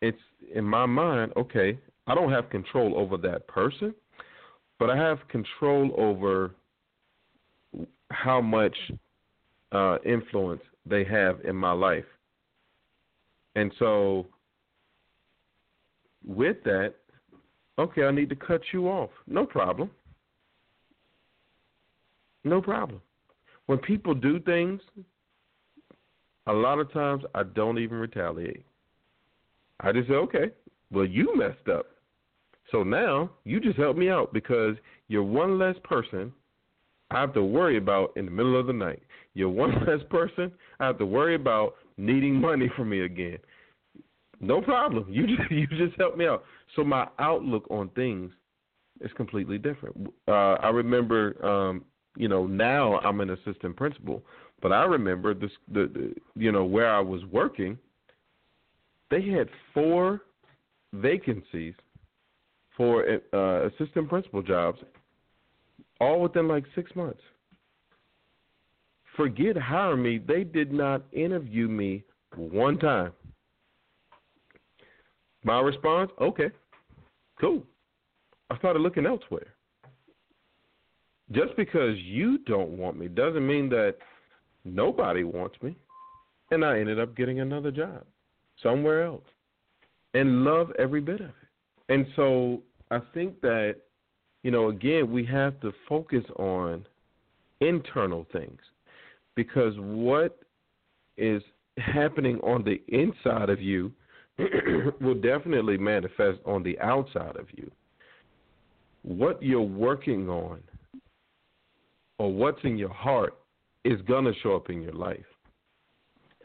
[SPEAKER 2] it's in my mind, okay, I don't have control over that person, but I have control over how much uh, influence they have in my life. And so, with that, okay, I need to cut you off. No problem. No problem. When people do things, a lot of times I don't even retaliate. I just say, okay, well, you messed up. So now you just help me out because you're one less person I have to worry about in the middle of the night. You're one less person I have to worry about needing money from me again. No problem. You just, you just help me out. So my outlook on things is completely different. Uh, I remember, um, you know, now I'm an assistant principal, but I remember this, the, the you know where I was working. They had four vacancies for uh, assistant principal jobs, all within like six months. Forget hire me; they did not interview me one time. My response: Okay, cool. I started looking elsewhere. Just because you don't want me doesn't mean that nobody wants me. And I ended up getting another job somewhere else and love every bit of it. And so I think that, you know, again, we have to focus on internal things because what is happening on the inside of you will definitely manifest on the outside of you. What you're working on or what's in your heart is going to show up in your life.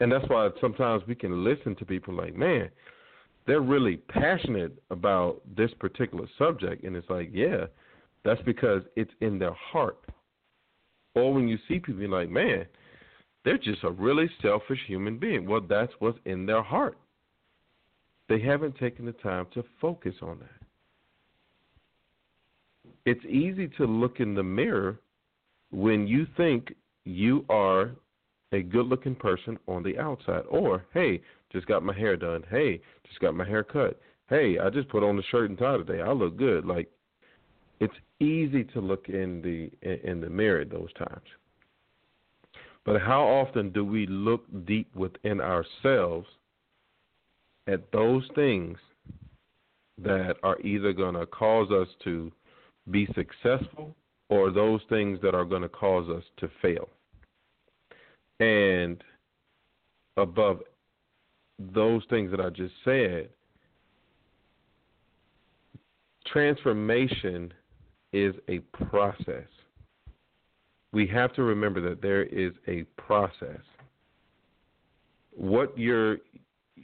[SPEAKER 2] And that's why sometimes we can listen to people like, man, they're really passionate about this particular subject. And it's like, yeah, that's because it's in their heart. Or when you see people, you're like, man, they're just a really selfish human being. Well, that's what's in their heart. They haven't taken the time to focus on that. It's easy to look in the mirror when you think you are a good looking person on the outside. Or, hey, just got my hair done. Hey, just got my hair cut. Hey, I just put on the shirt and tie today. I look good. Like it's easy to look in the in the mirror those times. But how often do we look deep within ourselves at those things that are either going to cause us to be successful or those things that are going to cause us to fail? And above those things that I just said, transformation is a process. We have to remember that there is a process. What you're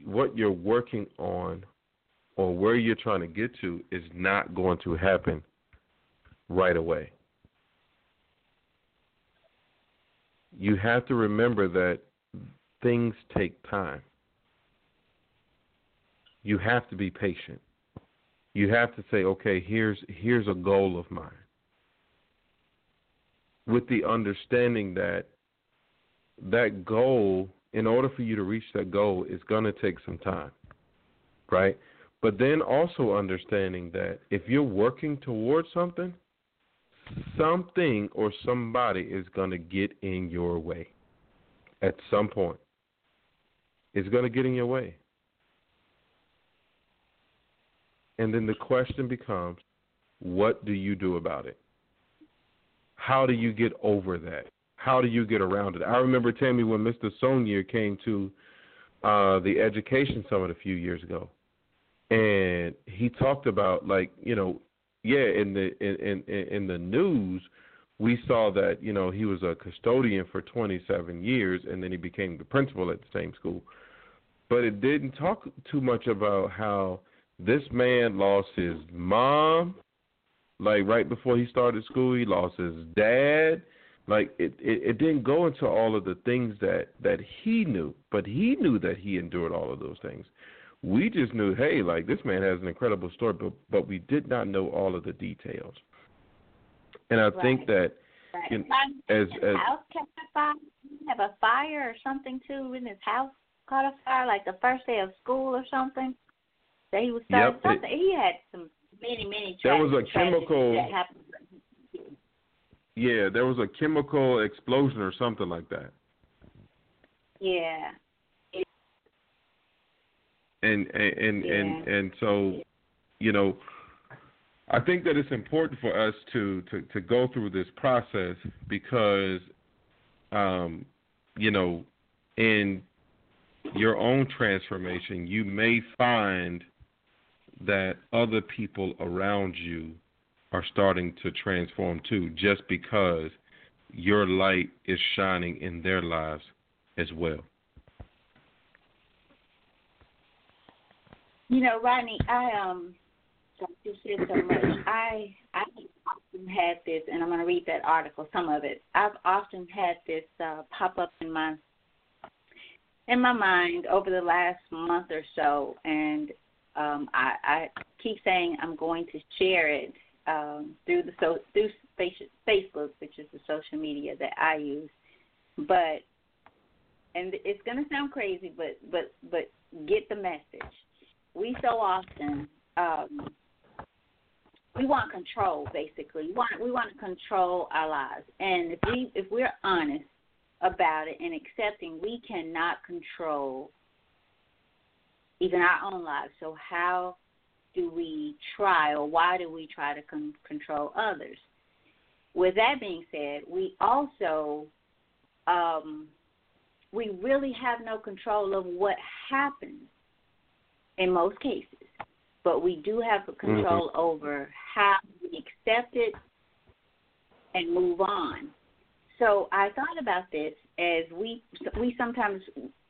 [SPEAKER 2] what you're working on or where you're trying to get to is not going to happen right away. You have to remember that things take time. You have to be patient. You have to say, okay, here's here's a goal of mine. With the understanding that that goal, in order for you to reach that goal, is going to take some time, right? But then also understanding that if you're working towards something, something or somebody is going to get in your way at some point. It's going to get in your way. And then the question becomes what do you do about it? How do you get over that? How do you get around it? I remember Tammy when Mr. Sonier came to uh, the Education Summit a few years ago, and he talked about like you know yeah, in the in, in in the news, we saw that you know he was a custodian for 27 years, and then he became the principal at the same school. But it didn't talk too much about how this man lost his mom, like right before he started school. He lost his dad. Like it, it, it didn't go into all of the things that that he knew, but he knew that he endured all of those things. We just knew, hey, like this man has an incredible story, but but we did not know all of the details. And I
[SPEAKER 1] right.
[SPEAKER 2] think that
[SPEAKER 1] right.
[SPEAKER 2] you know, as as
[SPEAKER 1] house caught fire, have a fire or something too in his house caught a fire, like the first day of school or something. That he was starting
[SPEAKER 2] yep,
[SPEAKER 1] something.
[SPEAKER 2] It,
[SPEAKER 1] he had some many many.
[SPEAKER 2] There was a chemical.
[SPEAKER 1] That happened.
[SPEAKER 2] Yeah, there was a chemical explosion or something like that.
[SPEAKER 1] Yeah,
[SPEAKER 2] and and and
[SPEAKER 1] yeah.
[SPEAKER 2] and, and so you know I think that it's important for us to to to go through this process because um you know in your own transformation you may find that other people around you are starting to transform too just because your light is shining in their lives as well.
[SPEAKER 1] You know, Rodney, I um, you said so much. I I often had this, and I'm going to read that article, some of it. I've often had this uh, pop up in my in my mind over the last month or so, and um, I, I keep saying I'm going to share it um, through the so through Facebook, which is the social media that I use. But and it's going to sound crazy, but but but get the message. We so often um, we want control. Basically, we want we want to control our lives, and if we if we're honest about it and accepting, we cannot control even our own lives. So how do we try, or why do we try to con- control others? With that being said, we also um, we really have no control of what happens in most cases, but we do have control mm-hmm. over how we accept it and move on. So I thought about this as we we sometimes,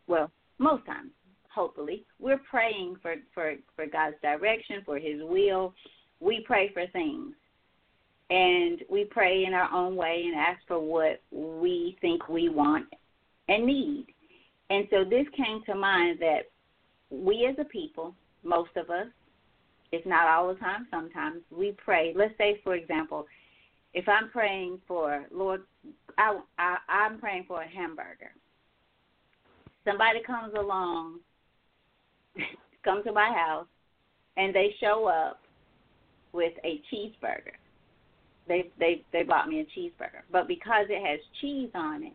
[SPEAKER 1] well, most times, hopefully, we're praying for for for God's direction, for His will. We pray for things, and we pray in our own way and ask for what we think we want and need. And so this came to mind that we as a people, most of us, if not all the time, sometimes we pray. Let's say, for example, if I'm praying for Lord, I, I I'm praying for a hamburger. Somebody comes along, come to my house, and they show up with a cheeseburger. They they they bought me a cheeseburger, but because it has cheese on it,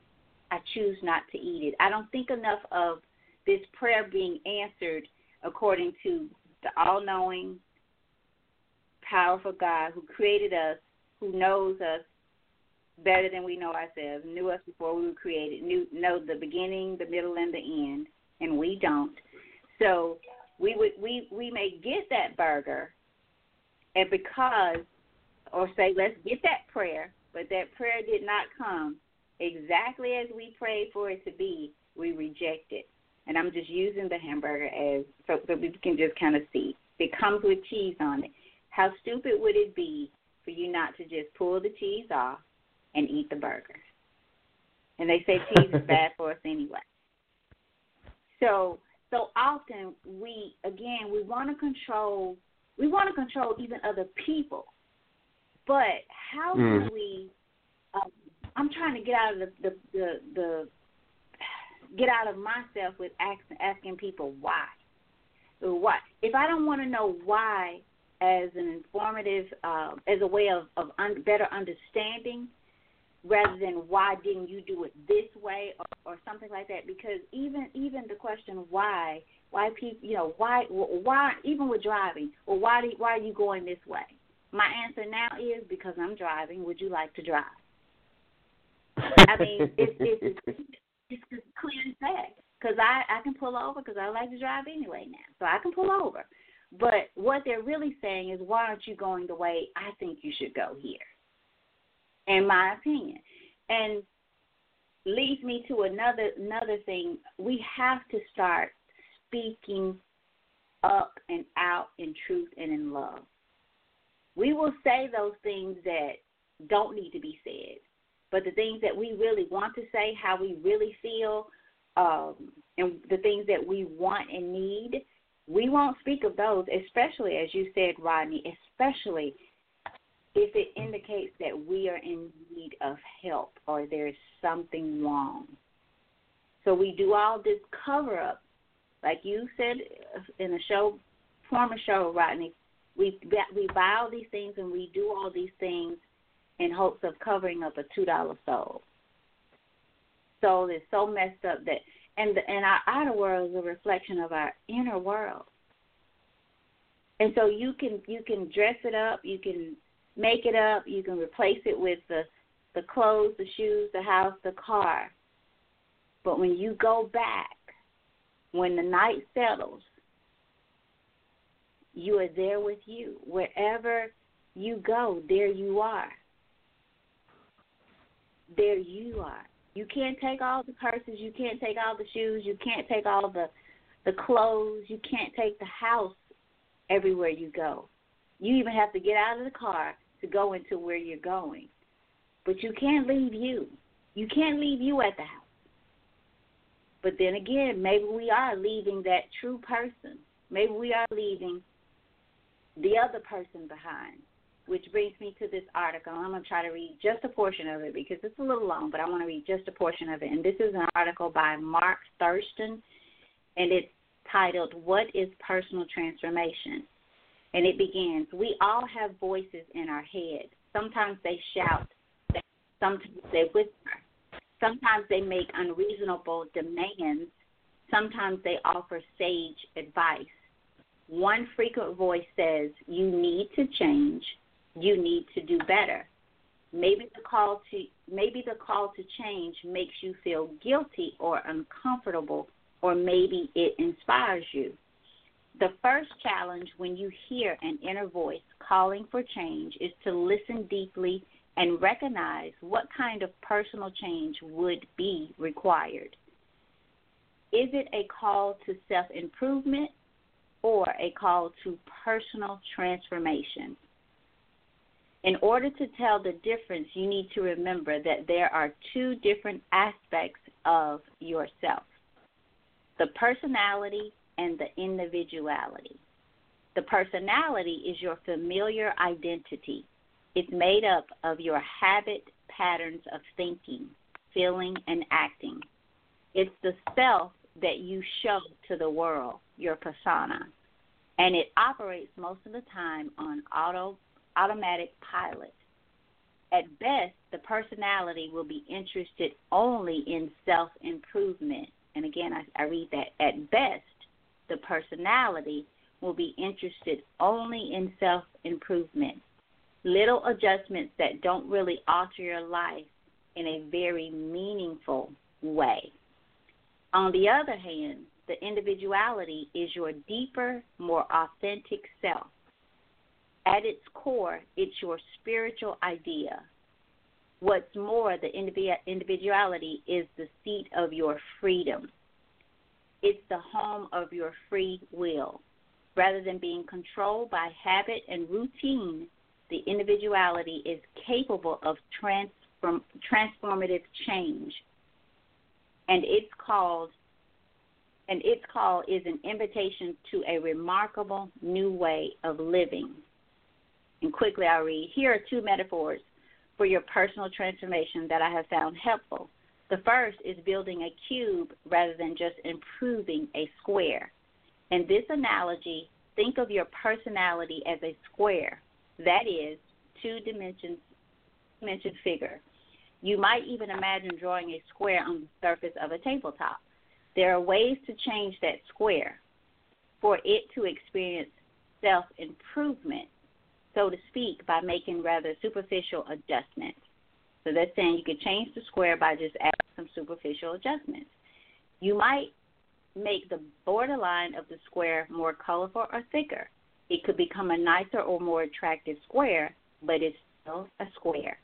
[SPEAKER 1] I choose not to eat it. I don't think enough of this prayer being answered according to the all-knowing, powerful God who created us, who knows us better than we know ourselves, knew us before we were created, knew know the beginning, the middle, and the end, and we don't. So we would we we may get that burger, and because, or say let's get that prayer, but that prayer did not come exactly as we prayed for it to be. We reject it, and I'm just using the hamburger as so so we can just kind of see. It comes with cheese on it. How stupid would it be for you not to just pull the cheese off and eat the burger? And they say cheese is bad for us anyway. So so often we again we want to control we want to control even other people, but how mm. do we? Um, I'm trying to get out of the the the, the get out of myself with asking, asking people why. Why? If I don't want to know why, as an informative, uh, as a way of of un- better understanding, rather than why didn't you do it this way or, or something like that because even even the question why why people you know why why even with driving well why do, why are you going this way my answer now is because i'm driving would you like to drive i mean it's it's it's, it's clear as that because i i can pull over because i like to drive anyway now so i can pull over but what they're really saying is why aren't you going the way i think you should go here in my opinion. And leads me to another another thing. We have to start speaking up and out in truth and in love. We will say those things that don't need to be said, but the things that we really want to say, how we really feel, um, and the things that we want and need, we won't speak of those, especially as you said, Rodney, especially if it indicates that we are in need of help or there's something wrong. So we do all this cover up, like you said in a show, former show, Rodney. We we buy all these things and we do all these things in hopes of covering up a two dollar soul. Soul is so messed up that, and the, and our outer world is a reflection of our inner world. And so you can you can dress it up, you can make it up. You can replace it with the the clothes, the shoes, the house, the car. But when you go back, when the night settles, you are there with you. Wherever you go, there you are. There you are. You can't take all the purses, you can't take all the shoes, you can't take all the the clothes, you can't take the house everywhere you go. You even have to get out of the car to go into where you're going. But you can't leave you. You can't leave you at the house. But then again, maybe we are leaving that true person. Maybe we are leaving the other person behind. Which brings me to this article. I'm going to try to read just a portion of it because it's a little long, but I want to read just a portion of it. And this is an article by Mark Thurston, and it's titled, What is Personal Transformation? And it begins We all have voices in our head. Sometimes they shout, sometimes they whisper, sometimes they make unreasonable demands, sometimes they offer sage advice. One frequent voice says, You need to change, you need to do better. Maybe the call to maybe the call to change makes you feel guilty or uncomfortable or maybe it inspires you. The first challenge when you hear an inner voice calling for change is to listen deeply and recognize what kind of personal change would be required. Is it a call to self improvement or a call to personal transformation? In order to tell the difference, you need to remember that there are two different aspects of yourself the personality and the individuality. The personality is your familiar identity. It's made up of your habit patterns of thinking, feeling, and acting. It's the self that you show to the world, your persona, and it operates most of the time on auto automatic pilot. At best, the personality will be interested only in self improvement. And again, I, I read that at best, the personality will be interested only in self improvement. Little adjustments that don't really alter your life in a very meaningful way. On the other hand, the individuality is your deeper, more authentic self. At its core, it's your spiritual idea. What's more, the individuality is the seat of your freedom it's the home of your free will. Rather than being controlled by habit and routine, the individuality is capable of transform, transformative change. And its called and its call is an invitation to a remarkable new way of living. And quickly I'll read. Here are two metaphors for your personal transformation that I have found helpful. The first is building a cube rather than just improving a square. In this analogy, think of your personality as a square, that is, two dimensions dimension figure. You might even imagine drawing a square on the surface of a tabletop. There are ways to change that square for it to experience self improvement, so to speak, by making rather superficial adjustments. So that's saying you could change the square by just adding some superficial adjustments. You might make the borderline of the square more colorful or thicker. It could become a nicer or more attractive square, but it's still a square.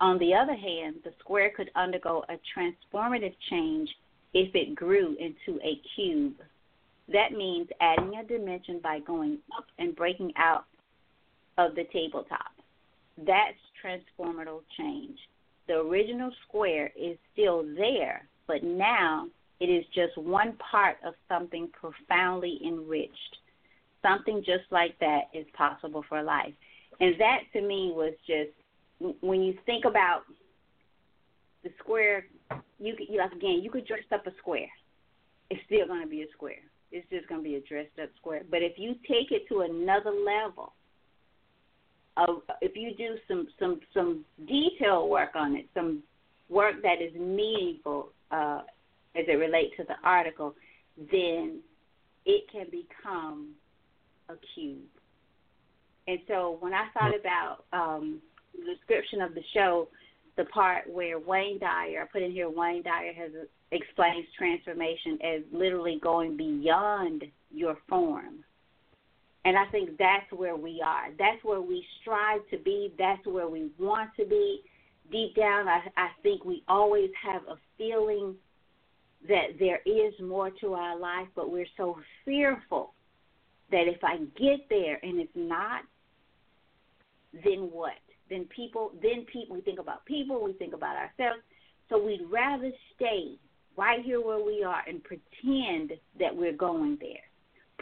[SPEAKER 1] On the other hand, the square could undergo a transformative change if it grew into a cube. That means adding a dimension by going up and breaking out of the tabletop. That's transformative change the original square is still there, but now it is just one part of something profoundly enriched. Something just like that is possible for life. And that to me was just when you think about the square, you could, like again, you could dress up a square. It's still going to be a square. It's just going to be a dressed up square. But if you take it to another level, of if you do some some some detailed work on it, some work that is meaningful uh, as it relates to the article, then it can become a cube. And so when I thought about um, the description of the show, the part where Wayne Dyer, I put in here Wayne Dyer has explains transformation as literally going beyond your form and I think that's where we are. That's where we strive to be. That's where we want to be. Deep down, I, I think we always have a feeling that there is more to our life, but we're so fearful that if I get there and it's not, then what? Then people, then people, we think about people, we think about ourselves. So we'd rather stay right here where we are and pretend that we're going there.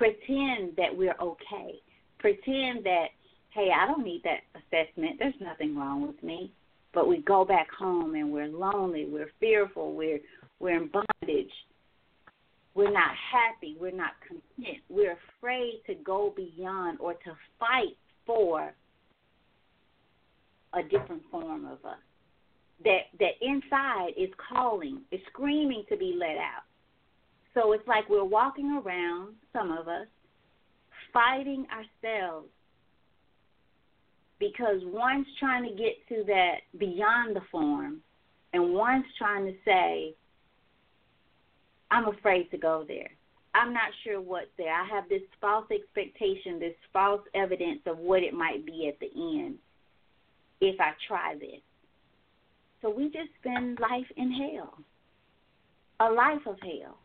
[SPEAKER 1] Pretend that we're okay. Pretend that, hey, I don't need that assessment. There's nothing wrong with me. But we go back home and we're lonely, we're fearful, we're we're in bondage. We're not happy, we're not content. We're afraid to go beyond or to fight for a different form of us that that inside is calling, is screaming to be let out. So it's like we're walking around, some of us, fighting ourselves because one's trying to get to that beyond the form and one's trying to say, I'm afraid to go there. I'm not sure what's there. I have this false expectation, this false evidence of what it might be at the end if I try this. So we just spend life in hell, a life of hell,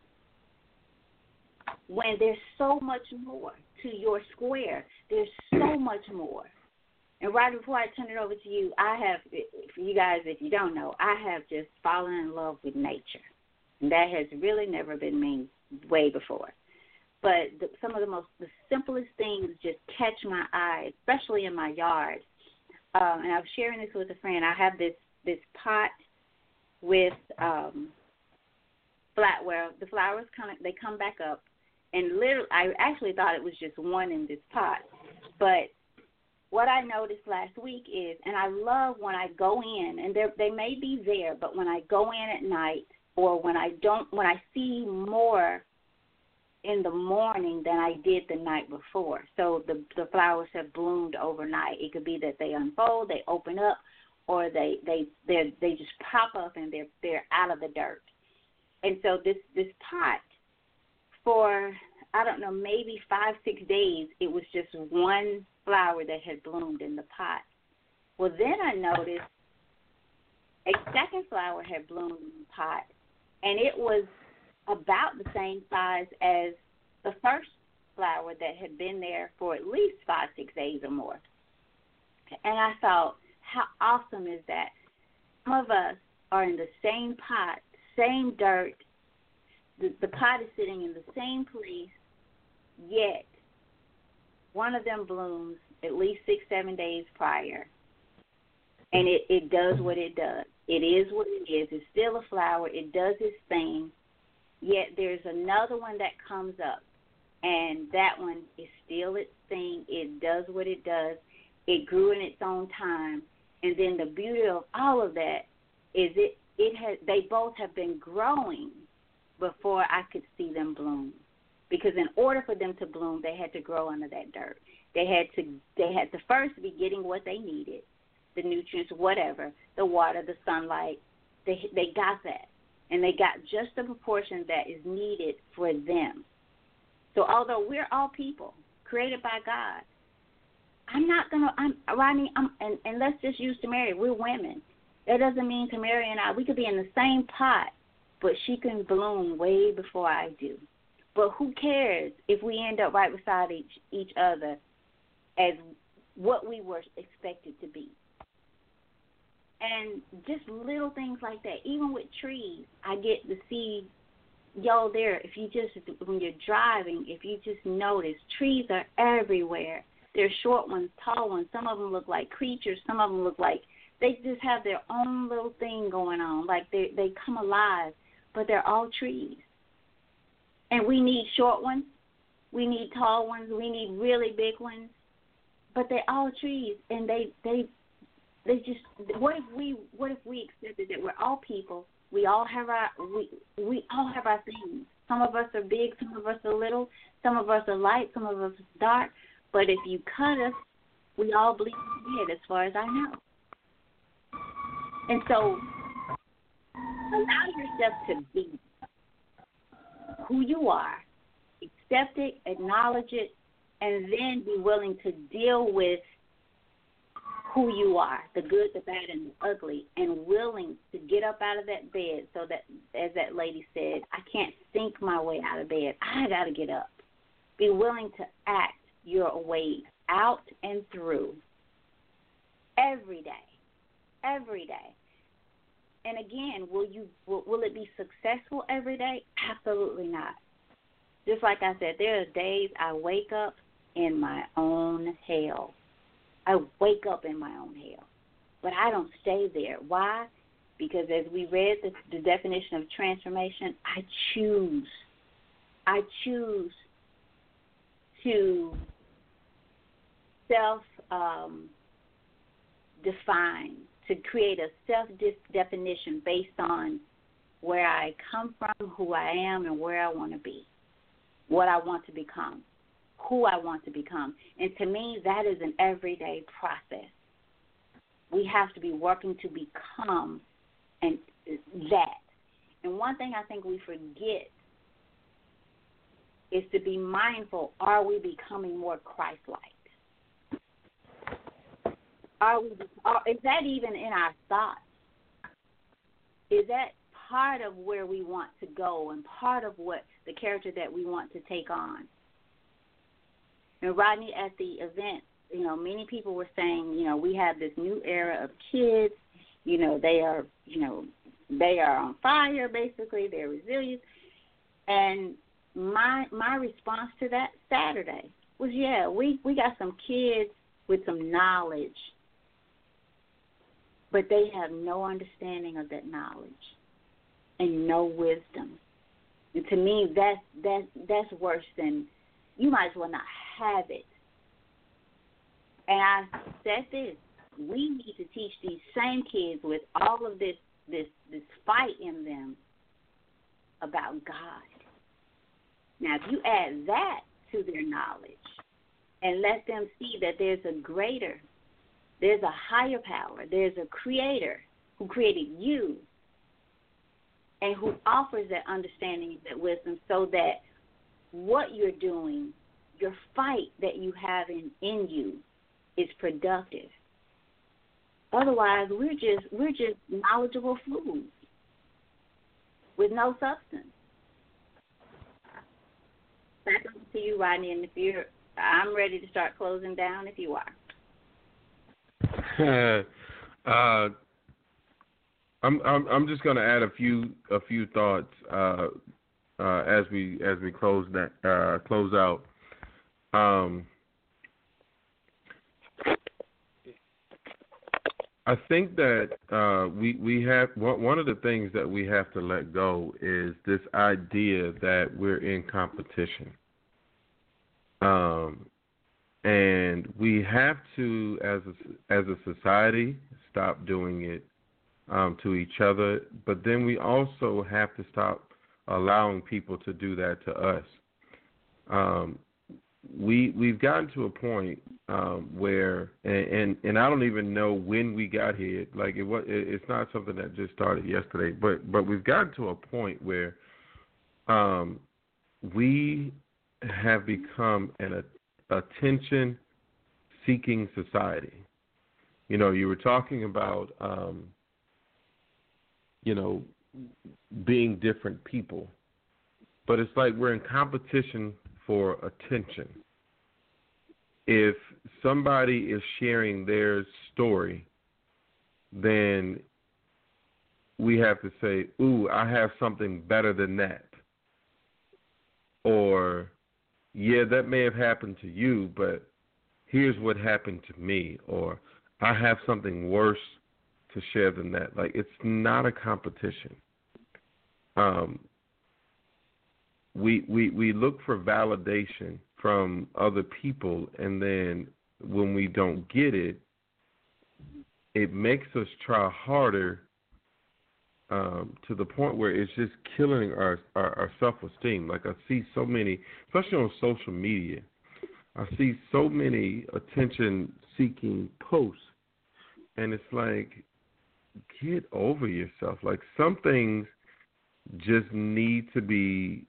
[SPEAKER 1] when there's so much more to your square. There's so much more. And right before I turn it over to you, I have, for you guys, if you don't know, I have just fallen in love with nature. And that has really never been me way before. But the, some of the most, the simplest things just catch my eye, especially in my yard. Um, and I was sharing this with a friend. I have this this pot with um flat where the flowers kind of they come back up and literally I actually thought it was just one in this pot. But what I noticed last week is and I love when I go in and they may be there, but when I go in at night or when I don't when I see more in the morning than I did the night before. So the the flowers have bloomed overnight. It could be that they unfold, they open up, or they they they they just pop up and they're they're out of the dirt. And so this this pot for I don't know maybe five six days it was just one flower that had bloomed in the pot. Well then I noticed a second flower had bloomed in the pot and it was about the same size as the first flower that had been there for at least five six days or more. And I thought how awesome is that? Some of us are in the same pot, same dirt. The, the pot is sitting in the same place, yet one of them blooms at least six, seven days prior. And it, it does what it does. It is what it is. It's still a flower. It does its thing. Yet there's another one that comes up, and that one is still its thing. It does what it does. It grew in its own time, and then the beauty of all of that is it it has they both have been growing before I could see them bloom. Because in order for them to bloom, they had to grow under that dirt. They had to they had to first be getting what they needed, the nutrients, whatever, the water, the sunlight. They they got that, and they got just the proportion that is needed for them. So although we're all people created by God, I'm not gonna. I'm Rodney. I'm and and let's just use Tamaria. We're women. That doesn't mean Tamaria and I. We could be in the same pot, but she can bloom way before I do. But who cares if we end up right beside each each other as what we were expected to be? And just little things like that. Even with trees, I get to see y'all there. If you just when you're driving, if you just notice, trees are everywhere there's short ones, tall ones. Some of them look like creatures. Some of them look like they just have their own little thing going on. Like they they come alive, but they're all trees. And we need short ones. We need tall ones. We need really big ones. But they're all trees, and they they they just. What if we what if we accepted that we're all people? We all have our we we all have our things. Some of us are big, some of us are little, some of us are light, some of us are dark. But if you cut us, we all bleed dead, as far as I know. And so, allow yourself to be who you are, accept it, acknowledge it, and then be willing to deal with who you are, the good, the bad, and the ugly, and willing to get up out of that bed so that, as that lady said, I can't think my way out of bed. I got to get up. Be willing to act your way out and through every day. Every day. And again, will you will, will it be successful every day? Absolutely not. Just like I said, there are days I wake up in my own hell. I wake up in my own hell. But I don't stay there. Why? Because as we read the, the definition of transformation, I choose. I choose to self um, define, to create a self definition based on where I come from, who I am, and where I want to be, what I want to become, who I want to become. And to me, that is an everyday process. We have to be working to become and that. And one thing I think we forget is to be mindful are we becoming more Christ like? Are we, are, is that even in our thoughts? Is that part of where we want to go and part of what the character that we want to take on? And Rodney, at the event, you know, many people were saying, you know, we have this new era of kids. You know, they are, you know, they are on fire. Basically, they're resilient. And my my response to that Saturday was, yeah, we we got some kids with some knowledge, but they have no understanding of that knowledge and no wisdom. And to me, that's that's that's worse than you might as well not have it. And I said this: we need to teach these same kids with all of this this this fight in them about God now, if you add that to their knowledge and let them see that there's a greater, there's a higher power, there's a creator who created you and who offers that understanding, that wisdom, so that what you're doing, your fight that you have in, in you, is productive. Otherwise, we're just we're just knowledgeable fools with no substance back to you, Rodney. And if you're, I'm ready to start closing down. If you
[SPEAKER 2] are. uh, I'm I'm I'm just going to add a few a few thoughts uh, uh, as we as we close that uh, close out. Um, I think that uh, we we have one of the things that we have to let go is this idea that we're in competition, um, and we have to, as a, as a society, stop doing it um, to each other. But then we also have to stop allowing people to do that to us. Um, we we've gotten to a point um, where, and, and and I don't even know when we got here. Like it was, it's not something that just started yesterday, but but we've gotten to a point where um, we have become an attention seeking society. You know, you were talking about, um, you know, being different people, but it's like we're in competition for attention. If somebody is sharing their story, then we have to say, "Ooh, I have something better than that," or "Yeah, that may have happened to you, but here's what happened to me," or "I have something worse to share than that." Like it's not a competition. Um, we we we look for validation from other people and then when we don't get it it makes us try harder um, to the point where it's just killing our, our, our self esteem. Like I see so many, especially on social media, I see so many attention seeking posts, and it's like, get over yourself. Like some things just need to be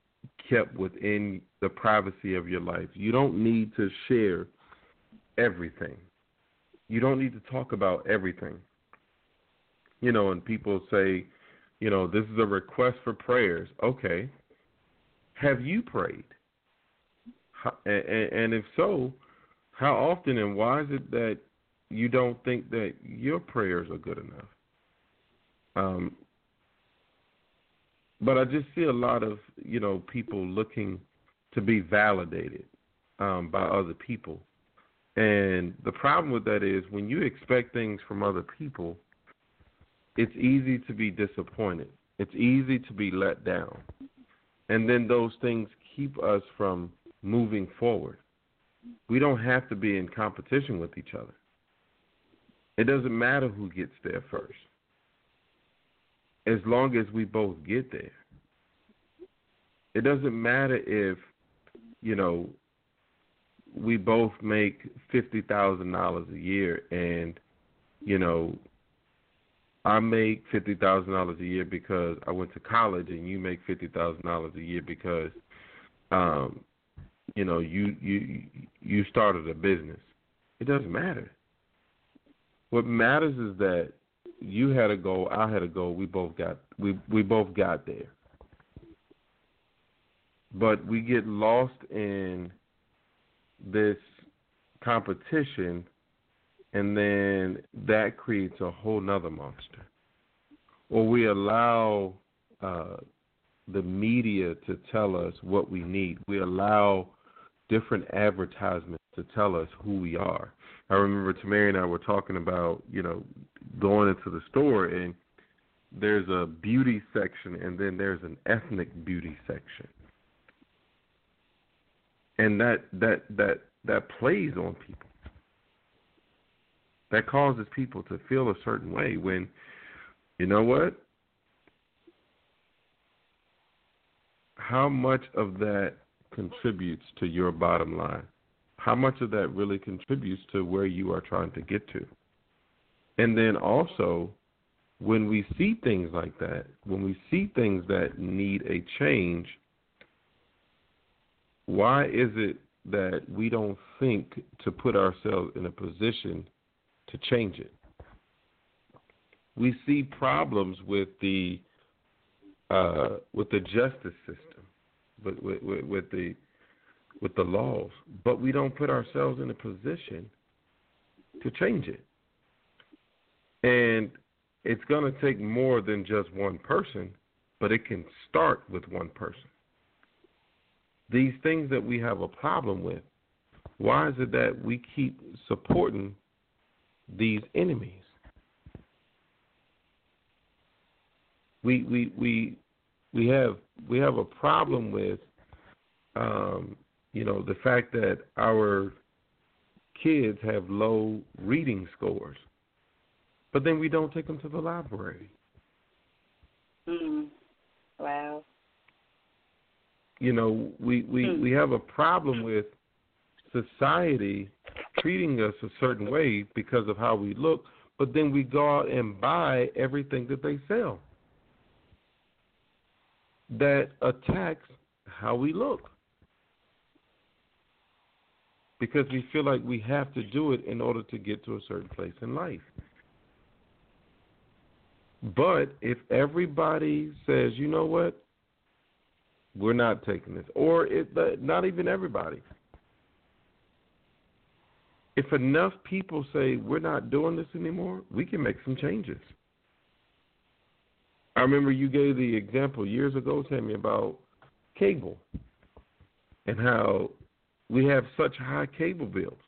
[SPEAKER 2] kept within the privacy of your life. You don't need to share everything. You don't need to talk about everything. You know, and people say, you know, this is a request for prayers. Okay. Have you prayed? and, and if so, how often and why is it that you don't think that your prayers are good enough? Um, but I just see a lot of you know people looking to be validated um, by other people, and the problem with that is when you expect things from other people, it's easy to be disappointed. It's easy to be let down, and then those things keep us from moving forward. We don't have to be in competition with each other. It doesn't matter who gets there first as long as we both get there. It doesn't matter if, you know, we both make fifty thousand dollars a year and, you know, I make fifty thousand dollars a year because I went to college and you make fifty thousand dollars a year because um you know, you you you started a business. It doesn't matter. What matters is that you had a goal, I had a goal. We both got we we both got there. But we get lost in this competition and then that creates a whole nother monster. Or we allow uh, the media to tell us what we need. We allow different advertisements to tell us who we are. I remember Tamari and I were talking about, you know, going into the store and there's a beauty section and then there's an ethnic beauty section. And that that that that plays on people. That causes people to feel a certain way when you know what? How much of that contributes to your bottom line? how much of that really contributes to where you are trying to get to? And then also, when we see things like that, when we see things that need a change, why is it that we don't think to put ourselves in a position to change it? We see problems with the uh, with the justice system, with, with, with the with the laws, but we don't put ourselves in a position to change it. And it's going to take more than just one person, but it can start with one person. These things that we have a problem with, why is it that we keep supporting these enemies? We we we we have we have a problem with um, you know, the fact that our kids have low reading scores, but then we don't take them to the library.
[SPEAKER 1] Mm. Wow.
[SPEAKER 2] You know, we we mm. we have a problem with society treating us a certain way because of how we look, but then we go out and buy everything that they sell. That attacks how we look. Because we feel like we have to do it in order to get to a certain place in life. But if everybody says, you know what, we're not taking this, or it, not even everybody, if enough people say we're not doing this anymore, we can make some changes. I remember you gave the example years ago, Tammy, about cable and how we have such high cable bills.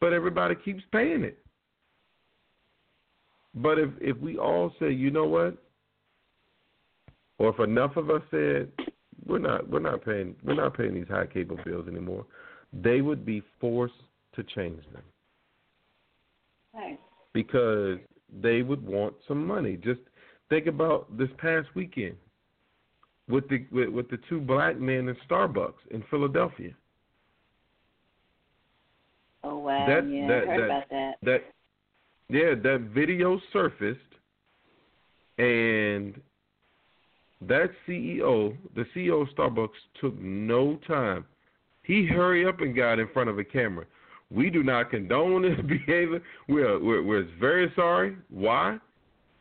[SPEAKER 2] But everybody keeps paying it. But if if we all say, you know what? Or if enough of us said, we're not we're not paying we're not paying these high cable bills anymore, they would be forced to change them.
[SPEAKER 1] Right.
[SPEAKER 2] Because they would want some money. Just think about this past weekend with the with, with the two black men in Starbucks in Philadelphia.
[SPEAKER 1] Oh wow! That, yeah, that, I heard that, about that. That
[SPEAKER 2] yeah, that video surfaced, and that CEO, the CEO of Starbucks, took no time. He hurried up and got in front of a camera. We do not condone this behavior. We're, we're, we're very sorry. Why?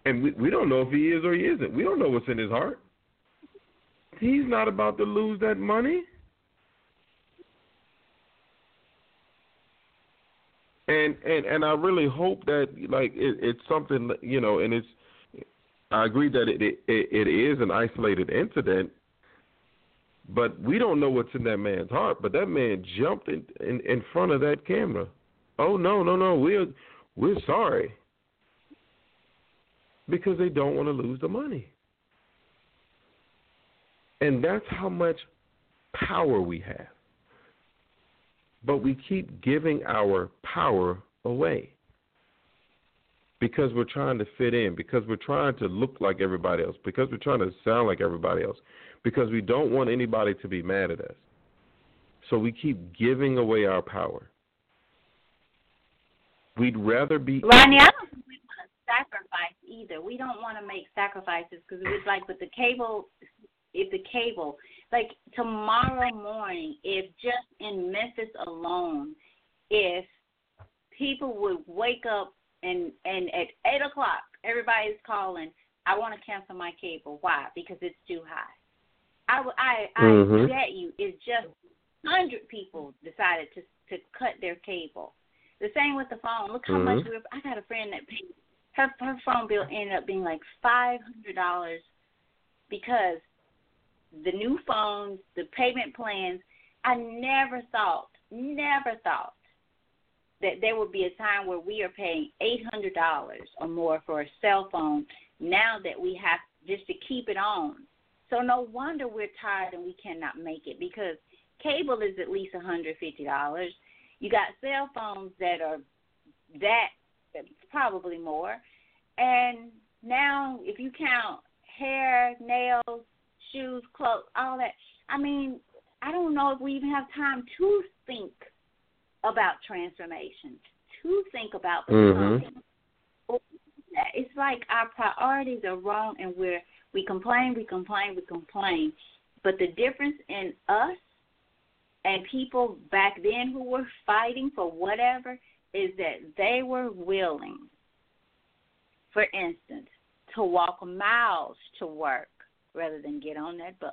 [SPEAKER 2] And we, we don't know if he is or he isn't. We don't know what's in his heart. He's not about to lose that money. And and and I really hope that like it, it's something you know, and it's I agree that it, it it is an isolated incident, but we don't know what's in that man's heart. But that man jumped in in, in front of that camera. Oh no no no we're we're sorry because they don't want to lose the money. And that's how much power we have. But we keep giving our power away because we're trying to fit in, because we're trying to look like everybody else, because we're trying to sound like everybody else, because we don't want anybody to be mad at us. So we keep giving away our power. We'd rather be.
[SPEAKER 1] Ronnie, I don't think we want to sacrifice either. We don't want to make sacrifices because it's like with the cable, if the cable, like tomorrow morning, if just in Memphis alone, if people would wake up and and at eight o'clock, everybody's calling. I want to cancel my cable. Why? Because it's too high. I I I mm-hmm. bet you it's just hundred people decided to to cut their cable. The same with the phone. Look how mm-hmm. much we I got a friend that paid her her phone bill ended up being like five hundred dollars because the new phones, the payment plans. I never thought, never thought that there would be a time where we are paying eight hundred dollars or more for a cell phone. Now that we have just to keep it on, so no wonder we're tired and we cannot make it because cable is at least hundred fifty dollars. You got cell phones that are that probably more, and now if you count hair, nails, shoes, clothes, all that. I mean, I don't know if we even have time to think about transformation, to think about becoming. Mm-hmm. It's like our priorities are wrong, and we're we complain, we complain, we complain. But the difference in us and people back then who were fighting for whatever is that they were willing, for instance, to walk miles to work rather than get on that bus.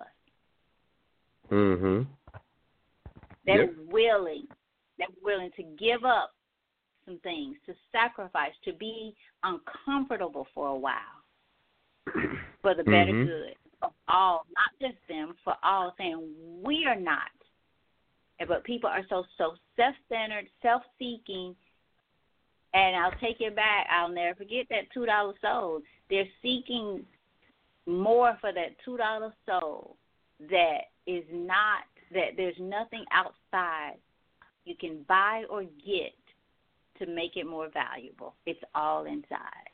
[SPEAKER 2] Mm Mhm.
[SPEAKER 1] They're
[SPEAKER 2] yep.
[SPEAKER 1] willing. They're willing to give up some things, to sacrifice, to be uncomfortable for a while for the better
[SPEAKER 2] mm-hmm.
[SPEAKER 1] good of all, not just them, for all, saying we are not. But people are so so self centered, self seeking, and I'll take it back. I'll never forget that two dollar soul. They're seeking more for that two dollar soul that is not that there's nothing outside you can buy or get to make it more valuable. It's all inside.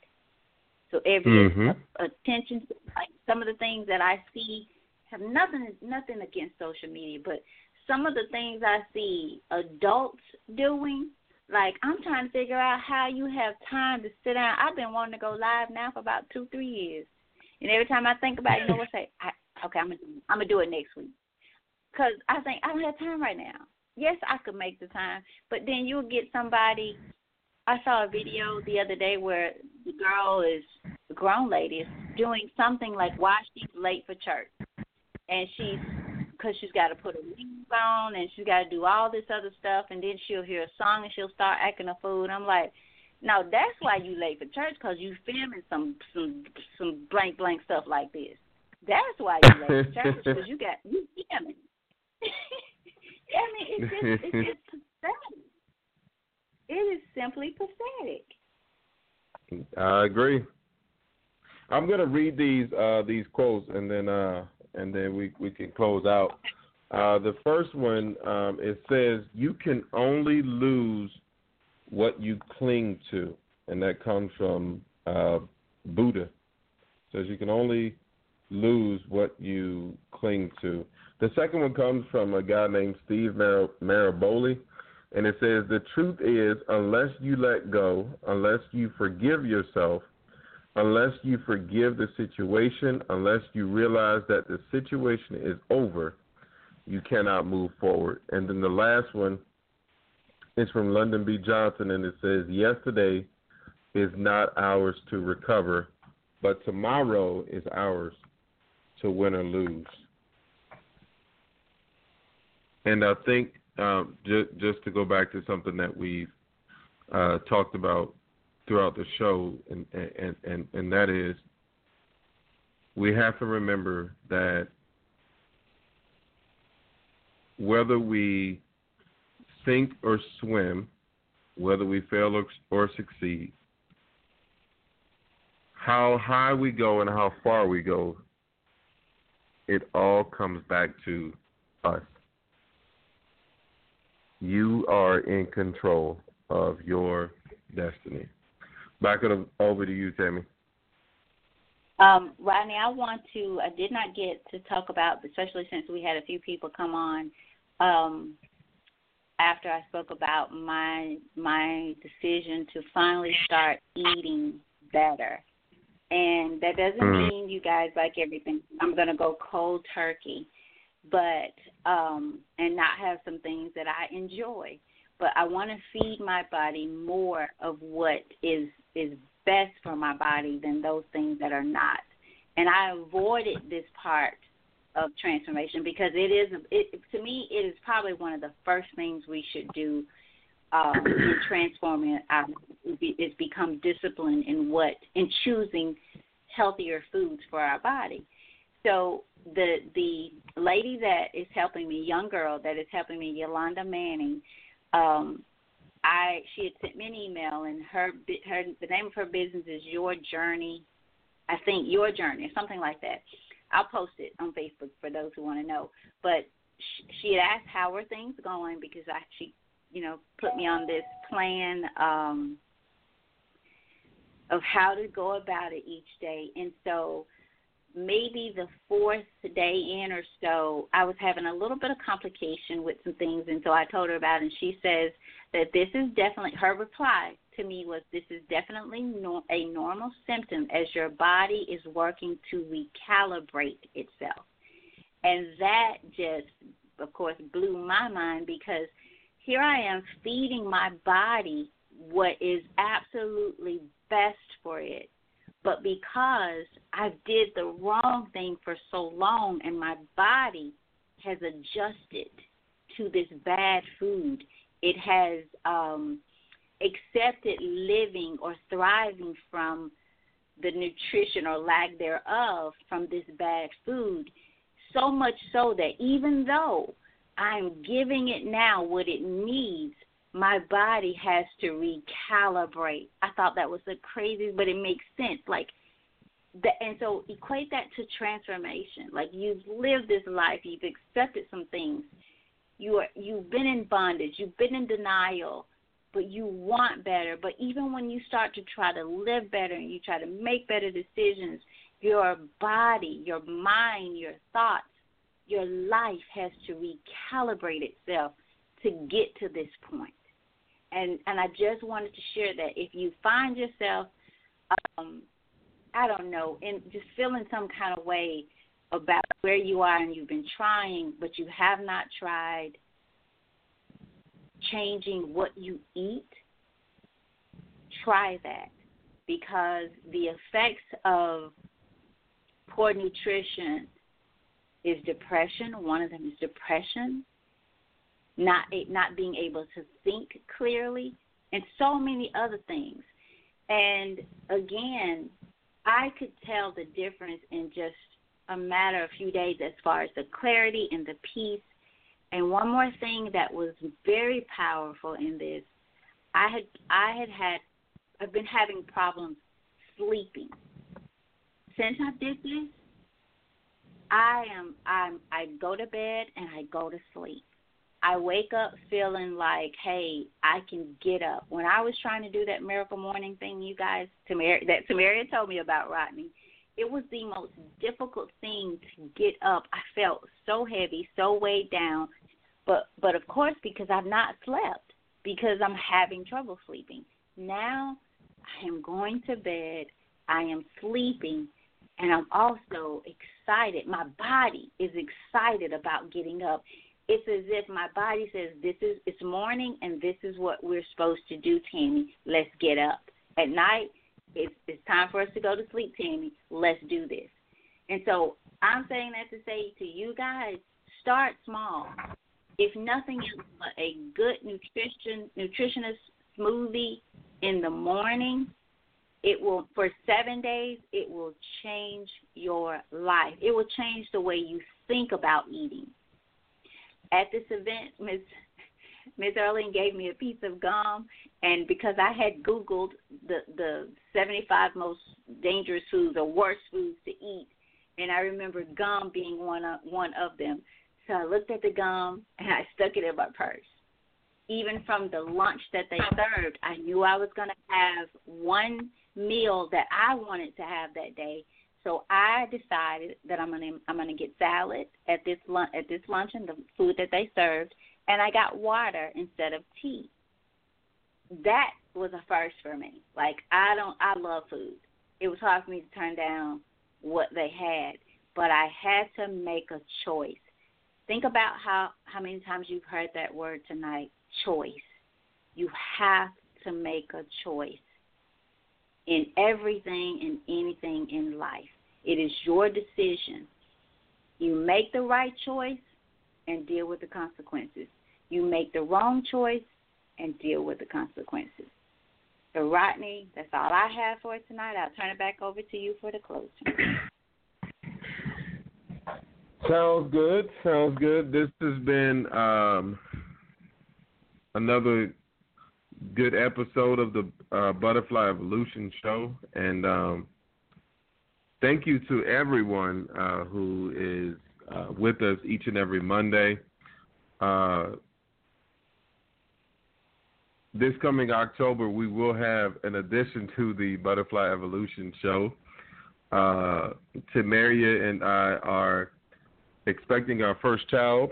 [SPEAKER 1] So every
[SPEAKER 2] mm-hmm.
[SPEAKER 1] attention, like some of the things that I see, have nothing nothing against social media, but some of the things I see adults doing, like I'm trying to figure out how you have time to sit down. I've been wanting to go live now for about two three years, and every time I think about it, you know what? I Say, I, okay, I'm gonna I'm gonna do it next week, cause I think I don't have time right now. Yes, I could make the time, but then you'll get somebody I saw a video the other day where the girl is the grown lady is doing something like why she's late for church, and she's because she's got to put her wings on and she's got to do all this other stuff, and then she'll hear a song and she'll start acting a fool. And I'm like, no, that's why you late for church because you filming some some some blank blank stuff like this. That's why you late for church because you got you filming. I mean, it's just it's just pathetic. It is simply pathetic.
[SPEAKER 2] I agree. I'm gonna read these uh, these quotes and then uh, and then we we can close out. Uh, the first one um, it says you can only lose what you cling to, and that comes from uh, Buddha. It says you can only lose what you cling to. The second one comes from a guy named Steve Mar- Maraboli. And it says, The truth is, unless you let go, unless you forgive yourself, unless you forgive the situation, unless you realize that the situation is over, you cannot move forward. And then the last one is from Lyndon B. Johnson, and it says, Yesterday is not ours to recover, but tomorrow is ours to win or lose. And I think um, just just to go back to something that we've uh, talked about throughout the show, and, and and and that is we have to remember that whether we sink or swim, whether we fail or, or succeed, how high we go and how far we go, it all comes back to us. You are in control of your destiny. Back over to you, Tammy.
[SPEAKER 1] Um, Rodney, I want to. I did not get to talk about, especially since we had a few people come on um, after I spoke about my my decision to finally start eating better. And that doesn't mm. mean you guys like everything. I'm gonna go cold turkey, but um, and not have some things that I enjoy. But I want to feed my body more of what is is best for my body than those things that are not. And I avoided this part of transformation because it is it to me it is probably one of the first things we should do um, in transforming our is become disciplined in what in choosing healthier foods for our body. So the the lady that is helping me, young girl that is helping me, Yolanda Manning, um, I she had sent me an email and her her the name of her business is Your Journey, I think Your Journey or something like that. I'll post it on Facebook for those who want to know. But she, had asked how are things going because I she you know put me on this plan um of how to go about it each day and so maybe the fourth day in or so i was having a little bit of complication with some things and so i told her about it and she says that this is definitely her reply to me was this is definitely no, a normal symptom as your body is working to recalibrate itself. And that just, of course, blew my mind because here I am feeding my body what is absolutely best for it. But because I did the wrong thing for so long and my body has adjusted to this bad food, it has um, accepted living or thriving from the nutrition or lack thereof from this bad food. So much so that even though I'm giving it now what it needs, my body has to recalibrate. I thought that was the craziest, but it makes sense. Like, the, and so equate that to transformation. Like you've lived this life, you've accepted some things, you are you've been in bondage, you've been in denial, but you want better. But even when you start to try to live better and you try to make better decisions, your body, your mind, your thoughts, your life has to recalibrate itself to get to this point. And and I just wanted to share that if you find yourself um I don't know, in just feeling some kind of way about where you are and you've been trying but you have not tried changing what you eat, try that because the effects of poor nutrition is depression. One of them is depression, not not being able to think clearly, and so many other things. And again, I could tell the difference in just a matter of a few days as far as the clarity and the peace and one more thing that was very powerful in this, I had I had had I've been having problems sleeping. Since I did this, I am I'm I go to bed and I go to sleep. I wake up feeling like, hey, I can get up. When I was trying to do that miracle morning thing, you guys, Tamara, that Tamaria told me about, Rodney, it was the most difficult thing to get up. I felt so heavy, so weighed down. But but of course because I've not slept because I'm having trouble sleeping. Now I am going to bed, I am sleeping, and I'm also excited. My body is excited about getting up. It's as if my body says, "This is it's morning, and this is what we're supposed to do, Tammy. Let's get up." At night, it's it's time for us to go to sleep, Tammy. Let's do this. And so I'm saying that to say to you guys, start small. If nothing else, but a good nutrition nutritionist smoothie in the morning, it will for seven days it will change your life. It will change the way you think about eating. At this event, Ms. Ms. Erling gave me a piece of gum, and because I had Googled the the 75 most dangerous foods or worst foods to eat, and I remember gum being one of one of them. So I looked at the gum and I stuck it in my purse. Even from the lunch that they served, I knew I was going to have one meal that I wanted to have that day. So I decided that I'm gonna I'm gonna get salad at this lunch at this luncheon, the food that they served, and I got water instead of tea. That was a first for me. Like I don't I love food. It was hard for me to turn down what they had, but I had to make a choice. Think about how how many times you've heard that word tonight, choice. You have to make a choice in everything and anything in life. It is your decision. You make the right choice and deal with the consequences. You make the wrong choice and deal with the consequences. So, Rodney, that's all I have for tonight. I'll turn it back over to you for the closing.
[SPEAKER 2] Sounds good. Sounds good. This has been um, another good episode of the uh, Butterfly Evolution Show, and um, thank you to everyone uh, who is uh, with us each and every Monday. Uh, this coming October, we will have an addition to the Butterfly Evolution Show. Uh, Tamaria and I are expecting our first child,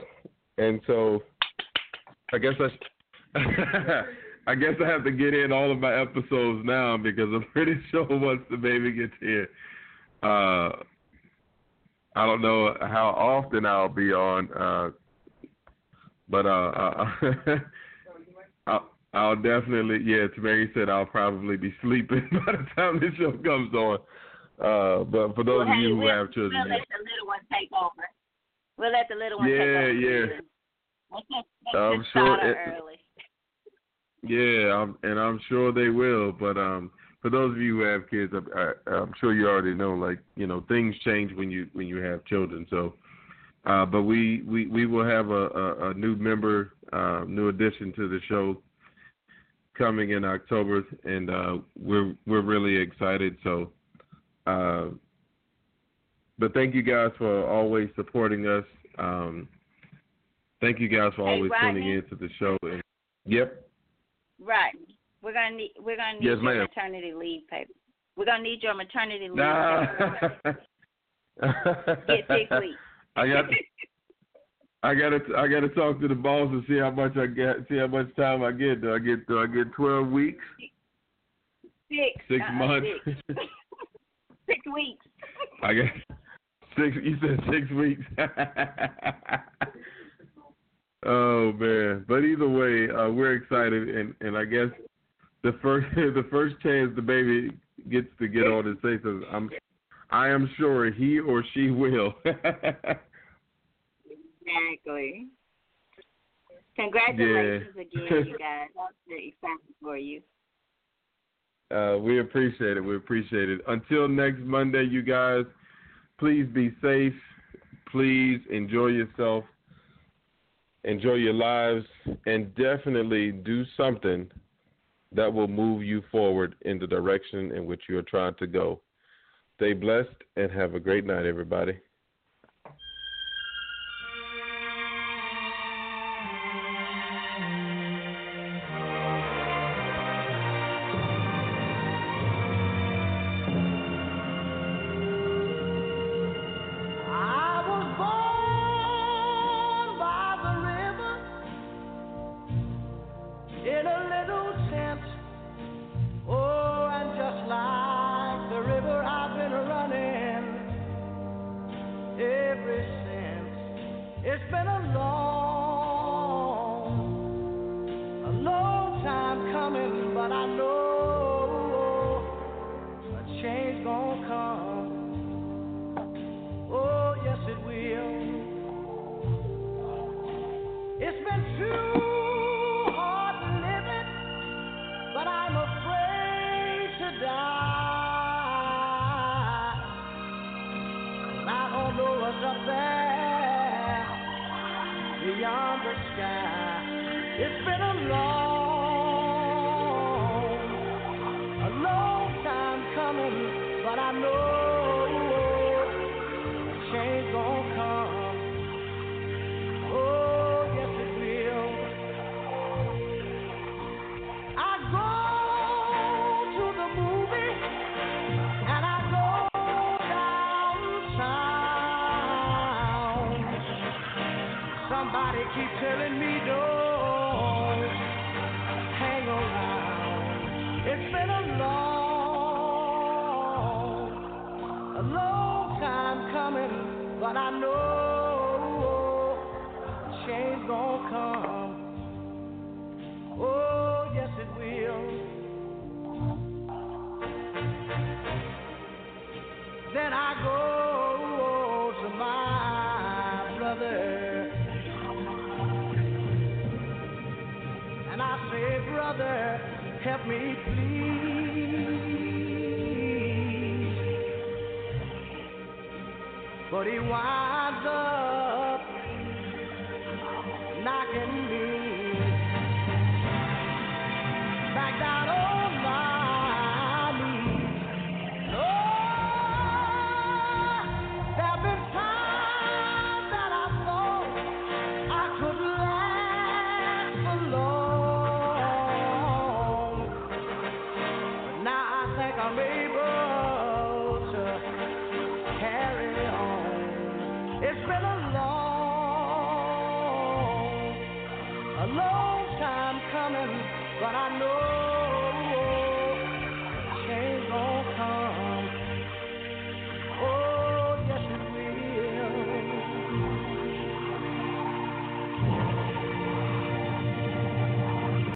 [SPEAKER 2] and so I guess I, I guess I have to get in all of my episodes now because I'm pretty sure once the baby gets here, uh, I don't know how often I'll be on, uh, but uh, I'll, I'll definitely, yeah. Mary said I'll probably be sleeping by the time this show comes on. Uh, but for those
[SPEAKER 1] well,
[SPEAKER 2] of you
[SPEAKER 1] hey,
[SPEAKER 2] who
[SPEAKER 1] we'll,
[SPEAKER 2] have children,
[SPEAKER 1] we'll let the little one take over. We'll let the little one
[SPEAKER 2] yeah,
[SPEAKER 1] take over.
[SPEAKER 2] Yeah,
[SPEAKER 1] yeah.
[SPEAKER 2] I'm sure. It,
[SPEAKER 1] early.
[SPEAKER 2] Yeah, I'm, and I'm sure they will. But um, for those of you who have kids, I, I'm sure you already know. Like you know, things change when you when you have children. So, uh, but we, we we will have a, a, a new member, uh, new addition to the show coming in October, and uh, we're we're really excited. So, uh, but thank you guys for always supporting us. Um, thank you guys for always
[SPEAKER 1] Rodney.
[SPEAKER 2] tuning in to the show. And, yep.
[SPEAKER 1] Right. We're gonna need we're gonna need
[SPEAKER 2] Yes,
[SPEAKER 1] your
[SPEAKER 2] ma'am.
[SPEAKER 1] maternity leave paper. We're gonna need your maternity leave
[SPEAKER 2] Nah.
[SPEAKER 1] Get six weeks.
[SPEAKER 2] I got. I gotta I gotta talk to the boss and see how much I get. See how much time I get. Do I get do I get twelve weeks?
[SPEAKER 1] six.
[SPEAKER 2] Six
[SPEAKER 1] uh-uh,
[SPEAKER 2] months.
[SPEAKER 1] Six. six weeks.
[SPEAKER 2] I guess six. You said six weeks. oh man! But either way, uh, we're excited, and and I guess the first the first chance the baby gets to get on and say something, I'm I am sure he or she will.
[SPEAKER 1] Exactly. Congratulations again, you guys. I'm excited for you.
[SPEAKER 2] Uh, we appreciate it. We appreciate it. Until next Monday, you guys, please be safe. Please enjoy yourself. Enjoy your lives. And definitely do something that will move you forward in the direction in which you are trying to go. Stay blessed and have a great night, everybody.